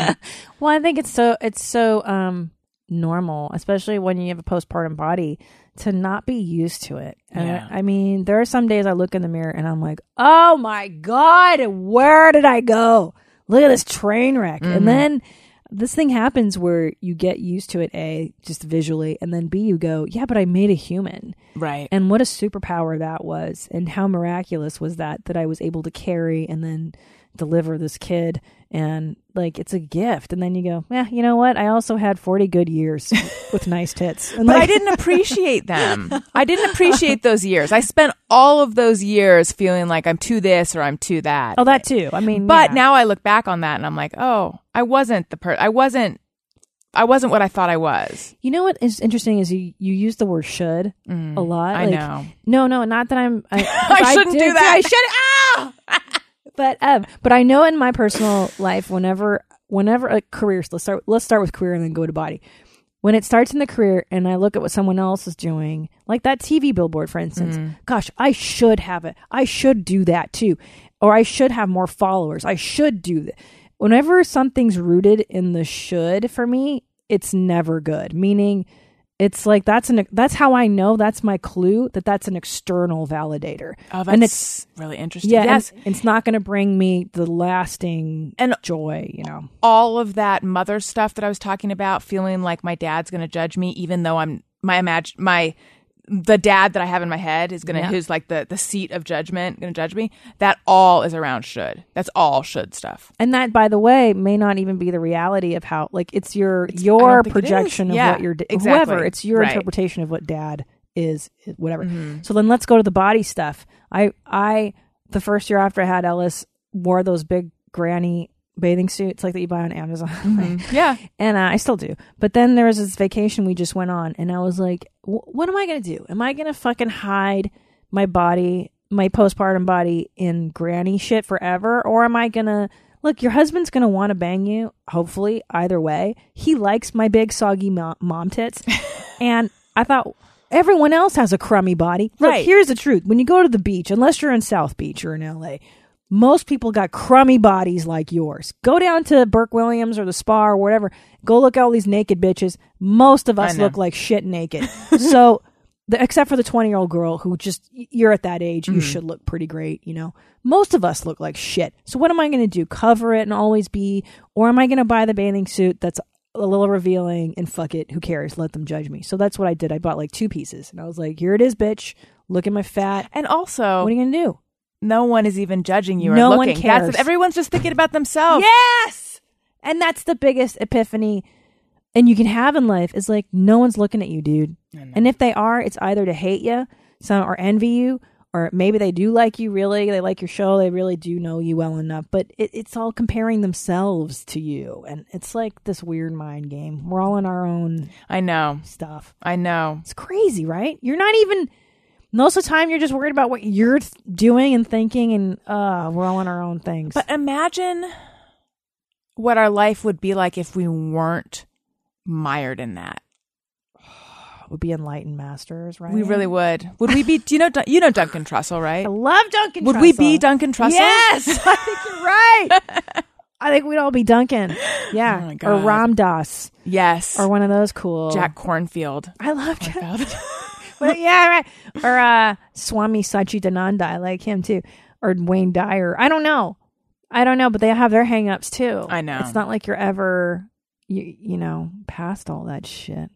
Well, I think it's so it's so um normal, especially when you have a postpartum body, to not be used to it. And Yeah. I, I mean, there are some days I look in the mirror and I'm like, "Oh my god, where did I go? Look at this train wreck." Mm-hmm. And then this thing happens where you get used to it, A, just visually, and then B, you go, yeah, but I made a human. Right. And what a superpower that was, and how miraculous was that that I was able to carry and then deliver this kid. And like, it's a gift. And then you go, yeah, you know what? I also had 40 good years [laughs] with nice tits. And But like, I didn't appreciate [laughs] them. I didn't appreciate those years. I spent all of those years feeling like I'm too this or I'm too that. Oh, that too. I mean, But yeah. now I look back on that and I'm like, oh, I wasn't the person I wasn't. I wasn't what I thought I was. You know what is interesting is you you use the word should a lot. Mm, I Like, know. No, no, not that I'm. I, [laughs] I shouldn't did- do that. I should. Ah! But um, but I know in my personal life, whenever whenever a career, let's start let's start with career and then go to body. When it starts in the career, and I look at what someone else is doing, like that TV billboard, for instance. Mm. Gosh, I should have it. I should do that too, or I should have more followers. I should do that. Whenever something's rooted in the should for me, it's never good. Meaning, it's like that's an that's how I know that's my clue that that's an external validator. Oh, that's and it's really interesting. yeah, yes, it's not going to bring me the lasting And- joy. You know, all of that mother stuff that I was talking about, feeling like my dad's going to judge me, even though I'm my imagine my the dad that I have in my head is going to Yeah. who's like the the seat of judgment going to judge me. That all is around should. That's all should stuff. and that by the way may not even be the reality of how like it's your I your don't think it projection of Yeah, what your exactly. whoever it's your Right. interpretation of what dad is whatever. Mm-hmm. So then let's go to the body stuff. I I the first year after I had Ellis wore those big granny bathing suits like that you buy on Amazon. [laughs] Yeah. and uh, I still do. But then there was this vacation we just went on, and I was like, "What am I gonna do? Am I gonna fucking hide my body, my postpartum body, in granny shit forever, or am I gonna?" Look, your husband's gonna want to bang you. Hopefully, either way, he likes my big soggy mom, mom tits, [laughs] and I thought everyone else has a crummy body. Look, Right. here's the truth: when you go to the beach, unless you're in South Beach or in LA, most people got crummy bodies like yours. Go down to Burke Williams or the spa or whatever. Go look at all these naked bitches. Most of us look like shit naked. [laughs] so, the, except for the 20 year old girl who just, you're at that age, Mm-hmm. you should look pretty great, you know? Most of us look like shit. So, what am I going to do? Cover it and always be? Or am I going to buy the bathing suit that's a little revealing and fuck it? Who cares? Let them judge me. So, that's what I did. I bought like two pieces and I was like, here it is, bitch. Look at my fat. And also, What are you going to do? No one is even judging you No or one cares. That's everyone's just thinking about themselves. Yes. And that's the biggest epiphany and you can have in life is like no one's looking at you, dude. And if they are, it's either to hate you, some or envy you, or maybe they do like you really, they like your show, they really do know you well enough, but it, it's all comparing themselves to you. And it's like this weird mind game. We're all in our own I know. stuff. I know. It's crazy, right? You're not even most of the time you're just worried about what you're th- doing and thinking and uh we're all in our own things. But imagine what our life would be like if we weren't mired in that. [sighs] would be enlightened masters, right? We really would. Would we be? Do you know? You know Duncan Trussell, right? I love Duncan. Trussell. Would we be Duncan Trussell? Yes, [laughs] I think you're right. [laughs] I think we'd all be Duncan. Yeah, Oh or Ram Dass, Yes. or one of those cool Jack Kornfield. I love Jack. [laughs] But yeah, right. Or uh, Swami Satchidananda. I like him too. Or Wayne Dyer. I don't know. I don't know, but they have their hangups too. I know. It's not like you're ever, you you know, past all that shit.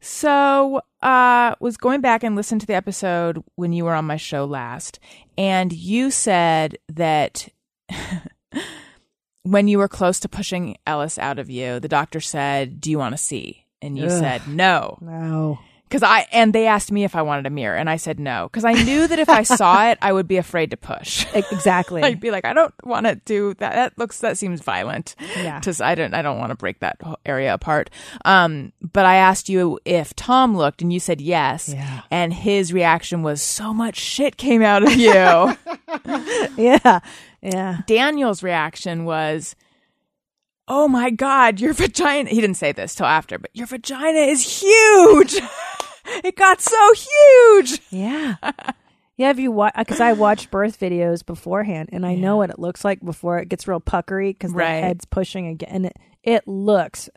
So, uh, was going back and listened to the episode when you were on my show last, and you said that [laughs] when you were close to pushing Ellis out of you, the doctor said, "Do you want to see?" And you Ugh. said no, No. Because I and they asked me if I wanted a mirror, and I said no, because I knew that if I [laughs] saw it, I would be afraid to push. Exactly. [laughs] I'd be like, I don't want to do that. That looks that seems violent. Yeah. To, I don't I don't want to break that area apart. Um, but I asked you if Tom looked, and you said yes. Yeah. And his reaction was so much shit came out of you. [laughs] yeah. Yeah. Daniel's reaction was. Oh my God, your vagina. He didn't say this till after, but your vagina is huge. [laughs] it got so huge. Yeah. Yeah, if you watch, because I watched birth videos beforehand, and I know what it looks like before it gets real puckery because the Right. head's pushing again, and it, it looks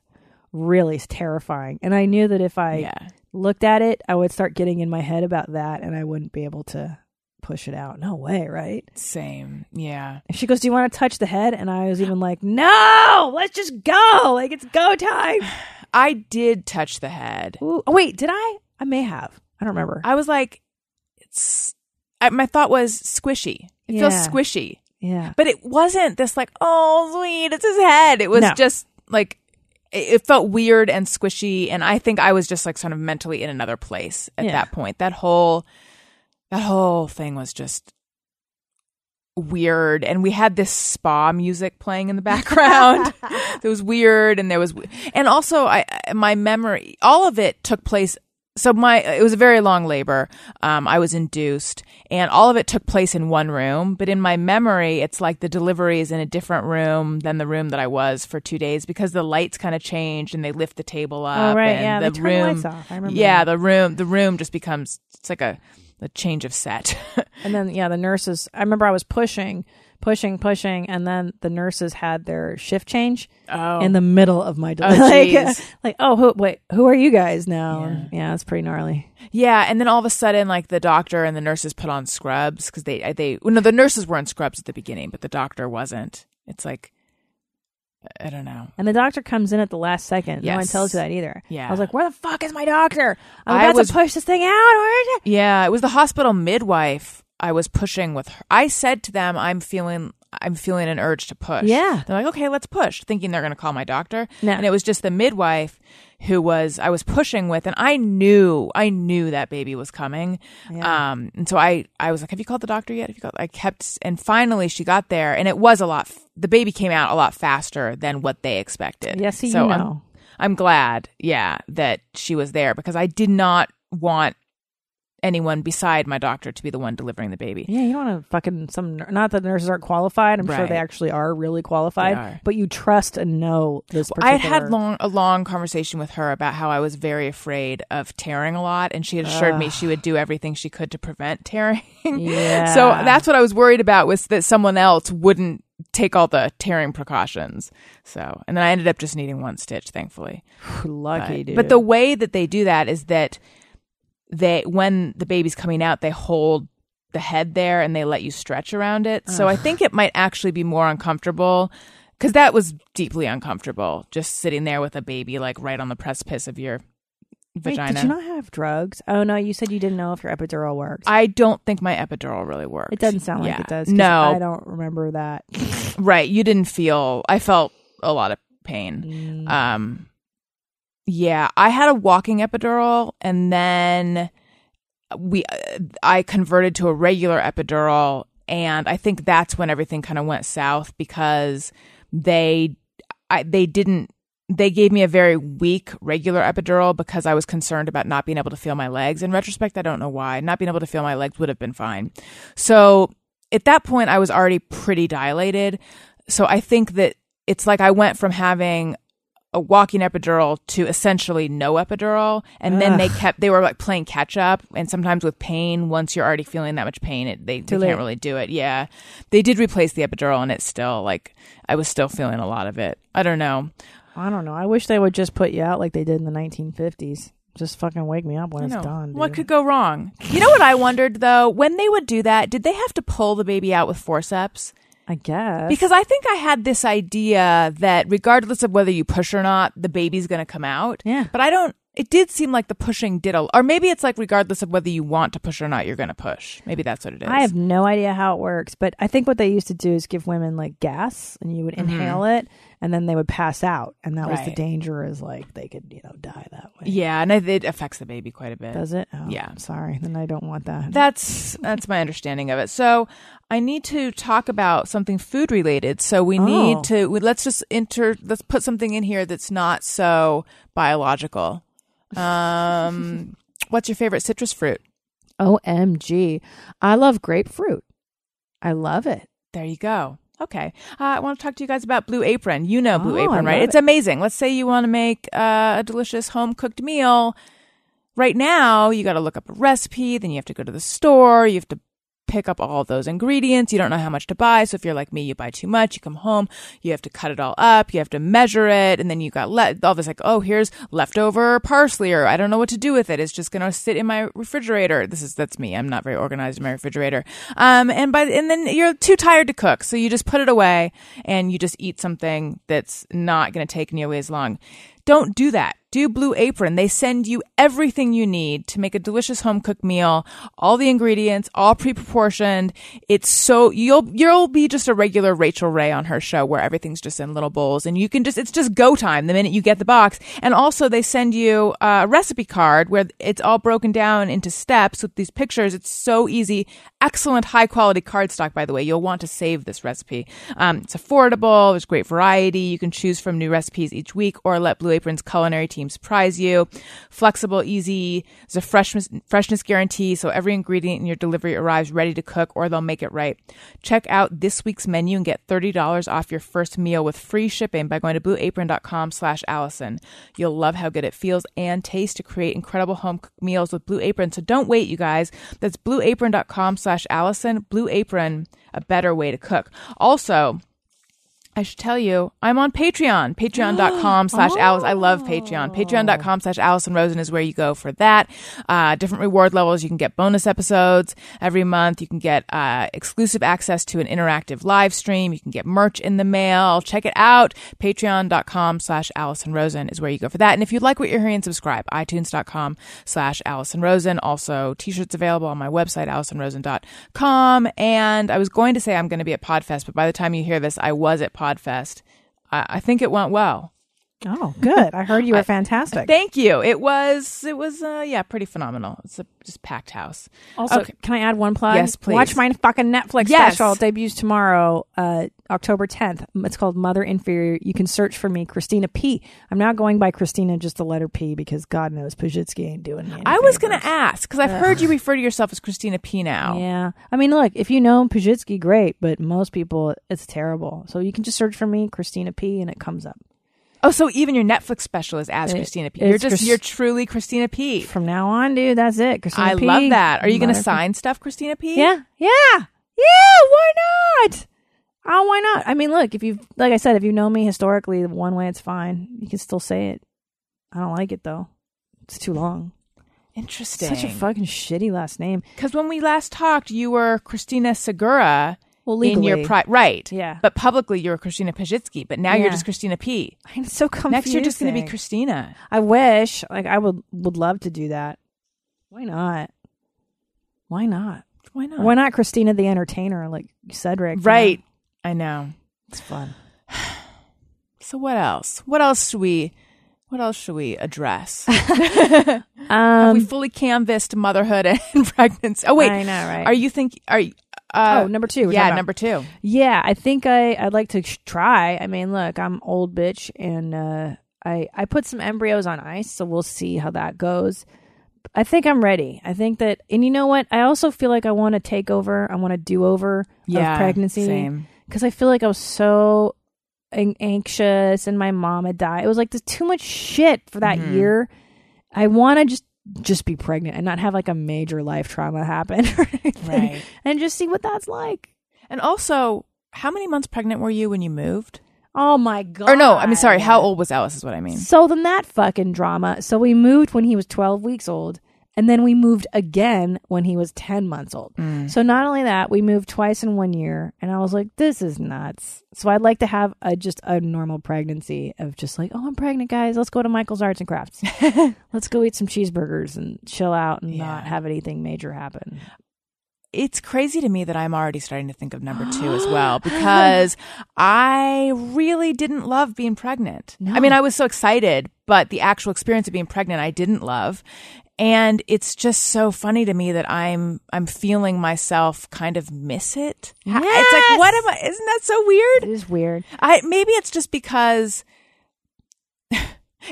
really terrifying. And I knew that if I Yeah. looked at it, I would start getting in my head about that, and I wouldn't be able to push it out. No way, right? Same. Yeah. And she goes, "Do you want to touch the head?" And I was even like, "No, let's just go. Like it's go time." [sighs] I did touch the head. Ooh. Oh wait, did I? I may have. I don't remember. I was like, it's. I, my thought was squishy. It feels squishy, yeah. but it wasn't this like, oh sweet, it's his head. It was No. just like. It it felt weird and squishy, and I think I was just like sort of mentally in another place at Yeah. that point. That whole, that whole thing was just weird, and we had this spa music playing in the background. [laughs] it was weird, and there was, and also I my memory, all of it took place. So my it was a very long labor. Um, I was induced, and all of it took place in one room. But in my memory, it's like the delivery is in a different room than the room that I was for two days because the lights kind of changed and they lift the table up. Oh right, and yeah. the they turn room, the lights off. I remember. yeah, that. the room, the room just becomes it's like a a change of set. [laughs] and then yeah, the nurses. I remember I was pushing, pushing, pushing, and then the nurses had their shift change oh, in the middle of my Oh, [laughs] like, [laughs] like oh who, wait, who are you guys now? Yeah. Yeah, it's pretty gnarly. Yeah, and then all of a sudden, like the doctor and the nurses put on scrubs because they they well, no the nurses were in scrubs at the beginning, but the doctor wasn't. It's like I don't know. And the doctor comes in at the last second. No one tells you that either. Yeah. I was like, where the fuck is my doctor? I'm I about was- to push this thing out. Where is it? Yeah, it was the hospital midwife I was pushing with her. I said to them, "I'm feeling." I'm feeling an urge to push. Yeah. They're like, okay, let's push, thinking they're going to call my doctor. No. And it was just the midwife who was, I was pushing with, and I knew, I knew that baby was coming. Yeah. Um, and so I, I was like, have you called the doctor yet? Have you called? I kept, and finally she got there, and it was a lot, f- the baby came out a lot faster than what they expected. Yeah, so you I'm- I'm glad, yeah, that she was there because I did not want anyone beside my doctor to be the one delivering the baby. Yeah, you don't want to fucking some. Not that nurses aren't qualified. I'm sure they actually are really qualified. Are. But you trust and know this. I Particular... had long a long conversation with her about how I was very afraid of tearing a lot, and she had assured me she would do everything she could to prevent [laughs] tearing. Yeah. so that's what I was worried about was that someone else wouldn't take all the tearing precautions. So, and then I ended up just needing one stitch, thankfully. [sighs] lucky, but, dude. but the way that they do that is that they when the baby's coming out, they hold the head there and they let you stretch around it. So I think it might actually be more uncomfortable because that was deeply uncomfortable just sitting there with a baby like right on the precipice of your Wait, vagina. did you not have drugs? Oh no, you said you didn't know if your epidural works. I don't think my epidural really worked. it doesn't sound like it does. No, I don't remember that. [laughs] right. You didn't feel. I felt a lot of pain. Mm. Um, yeah, I had a walking epidural, and then we I converted to a regular epidural, and I think that's when everything kind of went south because they I they didn't they gave me a very weak regular epidural because I was concerned about not being able to feel my legs. In retrospect, I don't know why. Not being able to feel my legs would have been fine. So at that point, I was already pretty dilated. So I think that it's like I went from having a walking epidural to essentially no epidural. And then they kept they were like playing catch up. And sometimes with pain once you're already feeling that much pain it they, they can't really do it. Yeah. They did replace the epidural and it's still like i was still feeling a lot of it. I don't know. I don't know. I wish they would just put you out like they did in the 1950s. Just fucking wake me up when it's done. what could go wrong? You know what i wondered though? When they would do that did they have to pull the baby out with forceps I guess Because I think I had this idea that regardless of whether you push or not, the baby's going to come out. Yeah. But I don't, it did seem like the pushing did a, or maybe it's like regardless of whether you want to push or not, you're going to push. Maybe that's what it is. I have no idea how it works, but I think what they used to do is give women like gas, and you would inhale it, and then they would pass out, and that was the Mm-hmm. Danger. Is like they could you know die that way. Yeah. And it, affects the baby quite a bit. Does it? Oh, Yeah. Sorry, then I don't want that. That's that's my understanding of it. So I need to talk about something food related. So we need Oh. to we, let's just enter. Let's put something in here that's not so biological. Um, what's your favorite citrus fruit? Omg, I love grapefruit. I love it. There you go. Okay. Uh, I want to talk to you guys about Blue Apron. You know Blue Oh, Apron, right? It's amazing. Let's say you want to make uh, a delicious home cooked meal. Right now, you got to look up a recipe, then you have to go to the store, you have to pick up all those ingredients. You don't know how much to buy. So if you're like me, you buy too much, you come home, you have to cut it all up, you have to measure it, and then you got le- all this like, oh, here's leftover parsley, or I don't know what to do with it. It's just gonna sit in my refrigerator. This is that's me. I'm not very organized in my refrigerator. Um, and by and then you're too tired to cook, so you just put it away and you just eat something that's not gonna take nearly as long. Don't do that. Do Blue Apron. They send you everything you need to make a delicious home cooked meal. All the ingredients, all pre-proportioned. It's so you'll you'll be just a regular Rachael Ray on her show where everything's just in little bowls and you can just it's just go time the minute you get the box. And also they send you a recipe card where it's all broken down into steps with these pictures. It's so easy. Excellent high quality cardstock, by the way. You'll want to save this recipe. Um, it's affordable. There's great variety. You can choose from new recipes each week or let Blue Apron's culinary team surprise you. Flexible, easy. There's a freshness, freshness guarantee. So every ingredient in your delivery arrives ready to cook or they'll make it right. Check out this week's menu and get $30 off your first meal with free shipping by going to blueapron.com slash Alison. You'll love how good it feels and tastes to create incredible home cooked meals with Blue Apron. So don't wait, you guys. That's blueapron.com slash Alison. Blue Apron, a better way to cook. Also, I should tell you, I'm on Patreon, [gasps] patreon.com slash Alice. I love Patreon. Patreon.com slash Alison Rosen is where you go for that. Uh, different reward levels. You can get bonus episodes every month. You can get, uh, exclusive access to an interactive live stream. You can get merch in the mail. Check it out. Patreon.com slash Alison Rosen is where you go for that. And if you'd like what you're hearing, subscribe. iTunes.com slash Alison Rosen. Also, t-shirts available on my website, AlisonRosen.com. And I was going to say I'm going to be at Podfest, but by the time you hear this, I was at Podfest. I, I think it went well. Oh, good. I heard you were [laughs] fantastic. Thank you. It was, it was, uh, yeah, pretty phenomenal. It's a just packed house. Also, Okay. can I add one plug? Yes, please. Watch my fucking Netflix Yes. special. It debuts tomorrow, uh, October 10th. It's called Mother Inferior. You can search for me, Christina P. I'm now going by Christina, just the letter P, because God knows Pazsitzky ain't doing me. I was going to ask because I've heard you refer to yourself as Christina P now. Yeah. I mean, look, if you know Pazsitzky, great, but most people, it's terrible. So you can just search for me, Christina P, and it comes up. Oh, so even your Netflix special is as It- Christina P. You're just, Chris- you're truly Christina P. From now on, dude, that's it. Christina I P, love that. Are you going to sign stuff, Christina P? Yeah, yeah, yeah. Why not? Oh, why not? I mean, look, if you like I said, if you know me historically, one way it's fine. You can still say it. I don't like it though. It's too long. Interesting. Such a fucking shitty last name. Because when we last talked, you were Christina Segura Well, in your pri- right. Yeah. But publicly, you're Christina Pazsitzky. But now you're just Christina P. it's so confusing. Next, you're just going to be Christina. I wish, like, I would would love to do that. Why not? Why not? Why not? Why not Christina the Entertainer, like Cedric? you know? Right. I know. It's fun. [sighs] So what else? What else should we? What else should we address? [laughs] Um, we fully canvassed motherhood [laughs] and pregnancy. Oh wait, I know, right? Are you think? Are you? Uh, Oh, number two, Yeah, number two. Yeah, I think I I'd like to sh- try. I mean, look, I'm old bitch, and uh, I I put some embryos on ice, so we'll see how that goes. I think I'm ready. I think that, and you know what? I also feel like I want to take over. I want to do over Yeah, of pregnancy same. because I feel like I was so an- anxious, and my mom had died. It was like there's too much shit for that Mhm. year. I want to just just be pregnant and not have like a major life trauma [laughs] happen Right. and just see what that's like. And also, how many months pregnant were you when you moved? Oh my god! Or no, I mean, sorry. How old was Alice? Is what I mean. So then that fucking drama. So we moved when he was 12 weeks old, and then we moved again when he was 10 months old. Mm. So not only that, we moved twice in one year, and I was like, this is nuts. So I'd like to have a just a normal pregnancy of just like, oh, I'm pregnant, guys. Let's go to Michael's Arts and Crafts. [laughs] Let's go eat some cheeseburgers and chill out and not have anything major happen. It's crazy to me that I'm already starting to think of number two as [gasps] well because I really didn't love being pregnant. No. I mean, I was so excited, but the actual experience of being pregnant, I didn't love. And it's just so funny to me that I'm I'm feeling myself kind of miss it. Ha- It's like what am I? Isn't that so weird? It is weird. I maybe it's just because [laughs]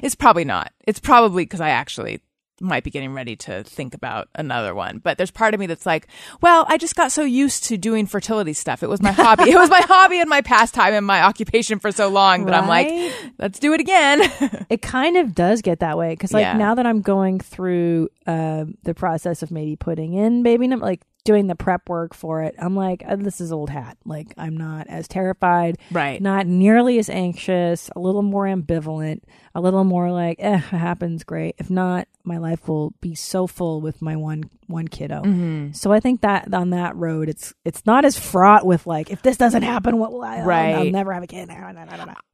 it's probably not. It's probably because I actually might be getting ready to think about another one. But there's part of me that's like, well, I just got so used to doing fertility stuff. It was my hobby. it was my [laughs] hobby and my pastime and my occupation for so long that I'm like, let's do it again. [laughs] It kind of does get that way because, like, Yeah. now that I'm going through um the process of maybe putting in baby number, like doing the prep work for it, I'm like, uh, this is old hat. Like, I'm not as terrified, Right. not nearly as anxious, a little more ambivalent, a little more like, eh, it happens, great. If not, my life will be so full with my one one kiddo. Mm-hmm. So I think that on that road, it's it's not as fraught with like, if this doesn't happen, what will I? I'll- I'll, never have a kid.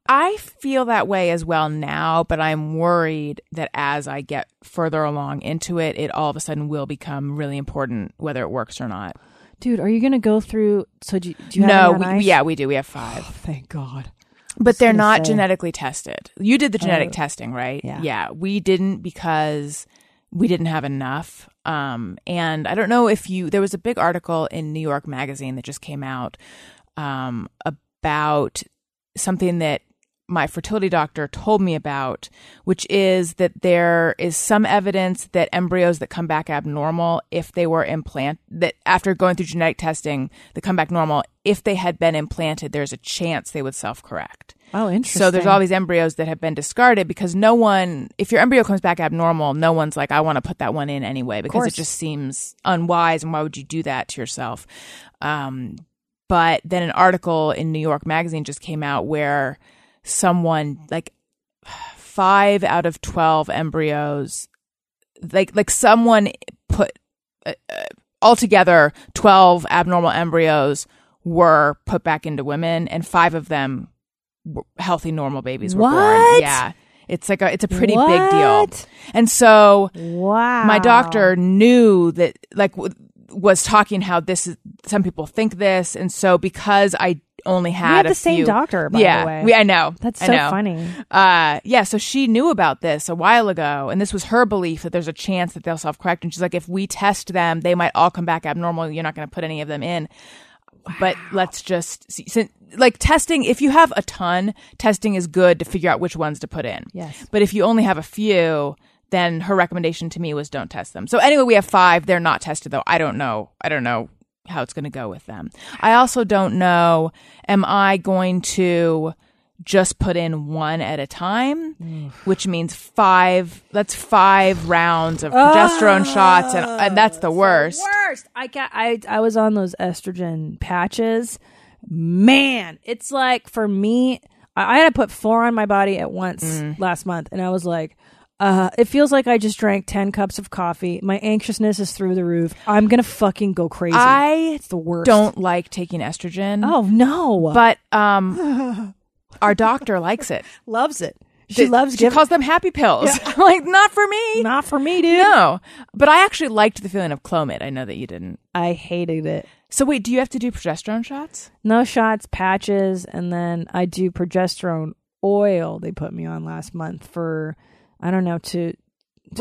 I feel that way as well now, but I'm worried that as I get further along into it, it all of a sudden will become really important whether it works or not. Dude, are you gonna go through? So do you, do you have no, we, yeah, we do. We have five. Thank God. But they're not say. genetically tested. You did the genetic Oh. testing, right? Yeah. Yeah. We didn't because we didn't have enough. Um, and I don't know if you, there was a big article in New York Magazine that just came out um, about something that my fertility doctor told me about, which is that there is some evidence that embryos that come back abnormal, if they were implant, that after going through genetic testing, that come back normal, if they had been implanted, there's a chance they would self correct. Oh, interesting. So there's all these embryos that have been discarded because no one, if your embryo comes back abnormal, no one's like, I want to put that one in anyway because it just seems unwise. And why would you do that to yourself? Um, but then an article in New York Magazine just came out where someone like five out of 12 embryos, like, like someone put uh, uh, altogether 12 abnormal embryos were put back into women and five of them were healthy normal babies were born. Yeah. It's like a it's a pretty big deal. And so Wow. my doctor knew that like w- was talking how this is some people think this and so because I only We had have a the same few- doctor, by yeah, the way. we, I know. That's so know. funny. Uh, yeah, so she knew about this a while ago, and this was her belief that there's a chance that they'll self correct. And she's like, if we test them, they might all come back abnormal. You're not going to put any of them in. But let's just see. Since, like testing, if you have a ton, testing is good to figure out which ones to put in. Yes. But if you only have a few, then her recommendation to me was don't test them. So anyway, we have five. They're not tested though. I don't know. I don't know how it's going to go with them. I also don't know. Am I going to just put in one at a time, which means five? That's five rounds of progesterone shots, and, and that's the worst. Worst. I got. I I was on those estrogen patches. Man, it's like for me, I, I had to put four on my body at once Mm. last month, and I was like. Uh, it feels like I just drank 10 cups of coffee. My anxiousness is through the roof. I'm going to fucking go crazy. I it's the worst. don't like taking estrogen, Oh, no. but um, our doctor likes it. [laughs] loves it. She Th- loves She giving. calls them happy pills. [laughs] like not for me. Not for me, dude. No, but I actually liked the feeling of Clomid. I know that you didn't. I hated it. So wait, do you have to do progesterone shots? No shots, patches, and then I do progesterone oil. They put me on last month for I don't know to. to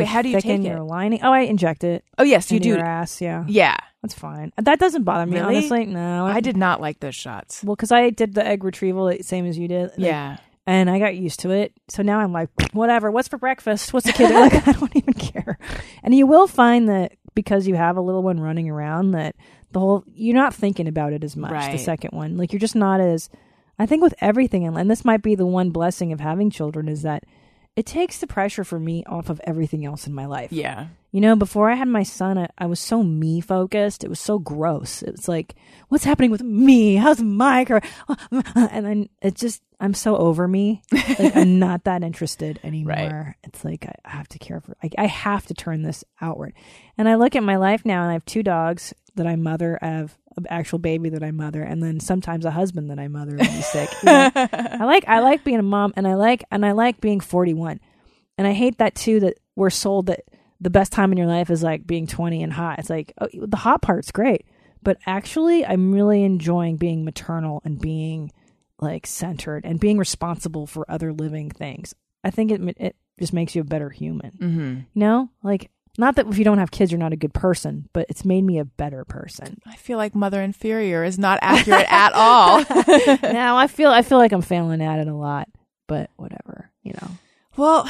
Wait, how do you thicken take your it? lining? Oh, I inject it. Oh yes, you into do. Your ass, yeah, Yeah, that's fine. That doesn't bother me Really? honestly. No, I did not like those shots. Well, because I did the egg retrieval like, same as you did. like, Yeah, and I got used to it. So now I'm like, whatever. What's for breakfast? What's the kid? [laughs] like, I don't even care. And you will find that because you have a little one running around, that the whole you're not thinking about it as much. The Right. second one, like you're just not as. I think with everything, and this might be the one blessing of having children is that it takes the pressure for me off of everything else in my life. yeah. You know, before I had my son, I, I was so me focused. It was so gross. It was like, what's happening with me? How's my career? [laughs] And then it just, I'm so over me. [laughs] Like, I'm not that interested anymore. It's like, I, I have to care for, I, I have to turn this outward. And I look at my life now and I have two dogs that I mother. I have an actual baby that I mother. And then sometimes a husband that I mother when he's sick. you know? [laughs] I like, I like being a mom and I like, and I like being 41. And I hate that too, that we're sold that the best time in your life is like being 20 and hot. It's like oh, the hot part's great, but actually, I'm really enjoying being maternal and being like centered and being responsible for other living things. I think it it just makes you a better human. Mm-hmm. You know, like not that if you don't have kids, you're not a good person, but it's made me a better person. I feel like mother inferior is not accurate at all. [laughs] [laughs] now I feel I feel like I'm failing at it a lot, but whatever, you know. well,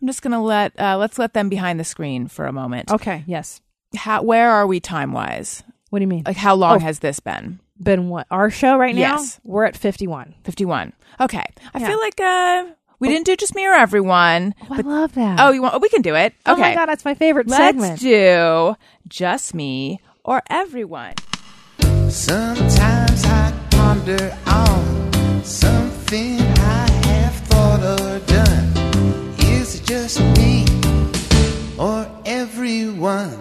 I'm just gonna let uh, let's let them behind the screen for a moment. Okay, yes. How, where are we time wise? What do you mean? Like how long Oh. has this been? Been what? Our show right now? Yes. We're at 51. 51. Okay. I Yeah. feel like uh We didn't do just me or everyone. Oh, I love that. Oh, you want? Oh, We can do it. Oh Okay. my god, that's my favorite Let's segment. do just me or everyone. Sometimes I ponder on something I have thought or done. Is it just me or everyone?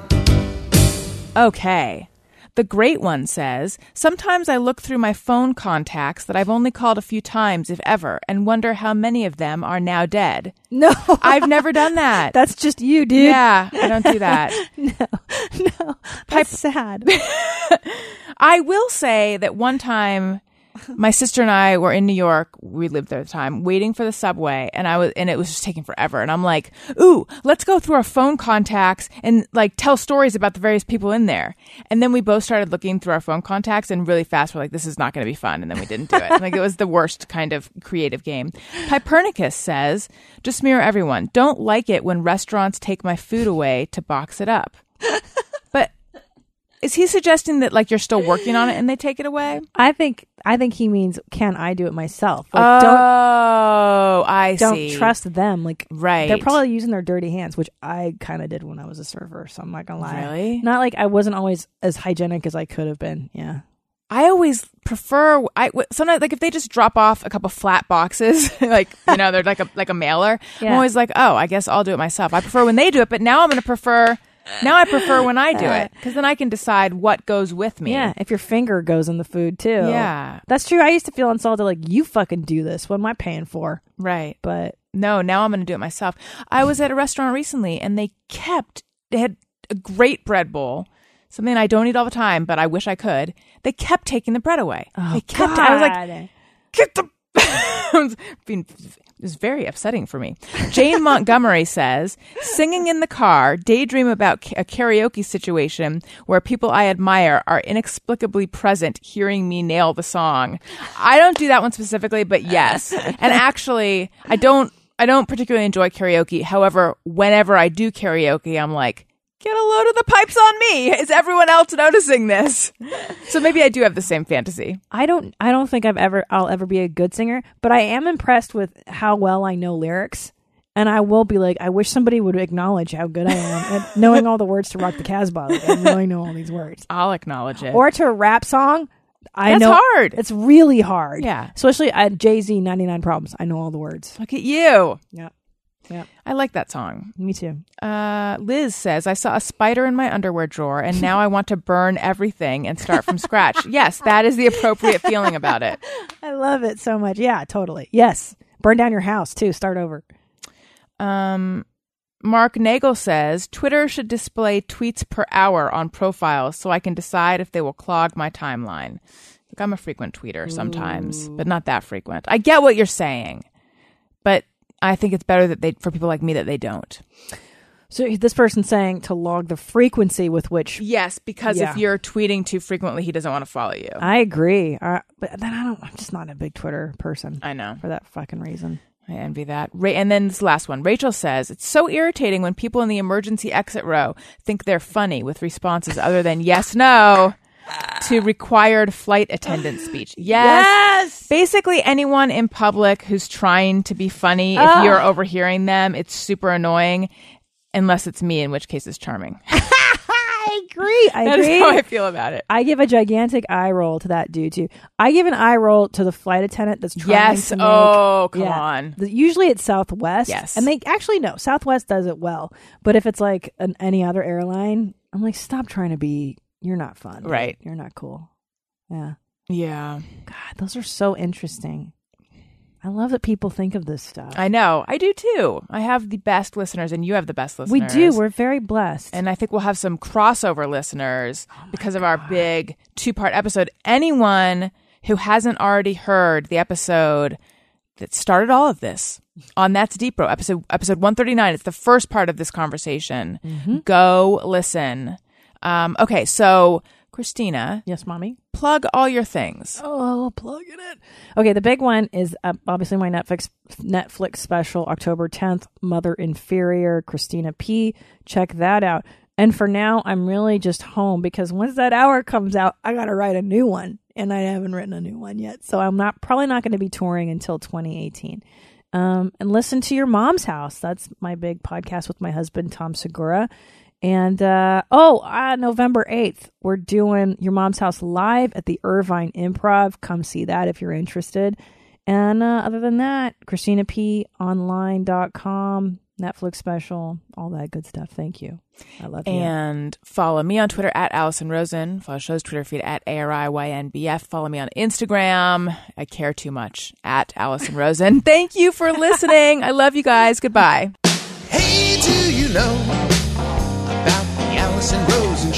Okay. The great one says, Sometimes I look through my phone contacts that I've only called a few times, if ever, and wonder how many of them are now dead. no, I've never done that. [laughs] that's just you, dude. yeah, I don't do that. [laughs] no, [laughs] no. that's sad. I will say that one time my sister and I were in New York. We lived there at the time, waiting for the subway, and I was, and it was just taking forever. And I'm like, "Ooh, let's go through our phone contacts and like tell stories about the various people in there." And then we both started looking through our phone contacts, and really fast, we're like, "This is not going to be fun," and then we didn't do it. [laughs] like it was the worst kind of creative game. Hypernicus says, "Just mirror everyone. Don't like it when restaurants take my food away to box it up." [laughs] is he suggesting that like you're still working on it and they take it away? I think I think he means can I do it myself? Like don't oh, I don't see. trust them. Like Right. they're probably using their dirty hands, which I kind of did when I was a server. So I'm not gonna lie. Really? Not like I wasn't always as hygienic as I could have been. Yeah. I always prefer. I sometimes like if they just drop off a couple flat boxes, [laughs] like you know they're like a like a mailer. I'm always like, oh, I guess I'll do it myself. I prefer when they do it, but now I'm going to prefer. [laughs] Now I prefer when I do uh, it because then I can decide what goes with me. Yeah. If your finger goes in the food too. Yeah. That's true. I used to feel insulted. Like you fucking do this. What am I paying for? Right. But No, now I'm going to do it myself. I was at a restaurant recently and they kept, they had a great bread bowl, something I don't eat all the time, but I wish I could. They kept taking the bread away. Oh, they kept, I was like, get the. [laughs] being- was very upsetting for me. Jane Montgomery says, singing in the car, daydream about a karaoke situation where people I admire are inexplicably present hearing me nail the song. I don't do that one specifically, but yes. And actually, I don't I don't particularly enjoy karaoke. However, whenever I do karaoke, I'm like, get a load of the pipes on me. Is everyone else noticing this? [laughs] So maybe I do have the same fantasy. I don't I don't think I've ever I'll ever be a good singer, but I am impressed with how well I know lyrics. And I will be like, I wish somebody would acknowledge how good I am at [laughs] knowing all the words to Rock the Casbah. Like, I really know all these words. I'll acknowledge it. Or to a rap song. I That's know hard. It's really hard. Yeah. Especially at Jay Z 99 Problems. I know all the words. Look at you. Yeah. Yeah. I like that song. Me too. Uh, Liz says, I saw a spider in my underwear drawer and now I want to burn everything and start from scratch. [laughs] yes, that is the appropriate feeling about it. [laughs] I love it so much. Yeah, totally. Yes. Burn down your house too. Start over. Um, Mark Nagel says, Twitter should display tweets per hour on profiles so I can decide if they will clog my timeline. Look, I'm a frequent tweeter sometimes, but not that frequent. I get what you're saying, but I think it's better that they, for people like me, that they don't. So this person's saying to log the frequency with which Yes, because Yeah. if you're tweeting too frequently, he doesn't want to follow you. I agree. Uh, but then I don't. I'm just not a big Twitter person I know. for that fucking reason. I envy that. Ra- and then this last one. Rachel says, It's so irritating when people in the emergency exit row think they're funny with responses other than yes, no to required flight attendant speech. [gasps] Yes. Basically, anyone in public who's trying to be funny, if ah. you're overhearing them, it's super annoying. Unless it's me, in which case it's charming. [laughs] I agree. I [laughs] That agree. how I feel about it. I give a gigantic eye roll to that dude too. I give an eye roll to the flight attendant that's trying Yes. to oh, make. Oh, come yeah. on. The- Usually it's Southwest. Yes. and they actually no Southwest does it well. But if it's like an, any other airline, I'm like, stop trying to be. You're not fun. Right. You're not cool. Yeah. Yeah. God, those are so interesting. I love that people think of this stuff. I know. I do too. I have the best listeners, and you have the best listeners. we do. We're very blessed. and I think we'll have some crossover listeners [gasps] oh because of our big two part episode. Anyone who hasn't already heard the episode that started all of this [laughs] on That's Deep Bro, episode episode 139, it's the first part of this conversation. Mm-hmm. Go listen. Um, okay, so Christina, yes, mommy. plug all your things. Oh, plugging it. Okay, the big one is uh, obviously my Netflix Netflix special, October 10th, Mother Inferior, Christina P. Check that out. And for now, I'm really just home because once that hour comes out, I got to write a new one, and I haven't written a new one yet. So I'm not probably not going to be touring until 2018. Um, and listen to your mom's house. That's my big podcast with my husband, Tom Segura. And uh, oh, uh, November 8th, we're doing Your Mom's House live at the Irvine Improv. Come see that if you're interested. And uh, other than that, ChristinaPOnline.com, Netflix special, all that good stuff. Thank you. I love you. And follow me on Twitter at Alison Rosen. Follow the show's Twitter feed at ARIYNBF. Follow me on Instagram. I care too much at Alison Rosen. [laughs] Thank you for listening. I love you guys. Goodbye. Hey, do you know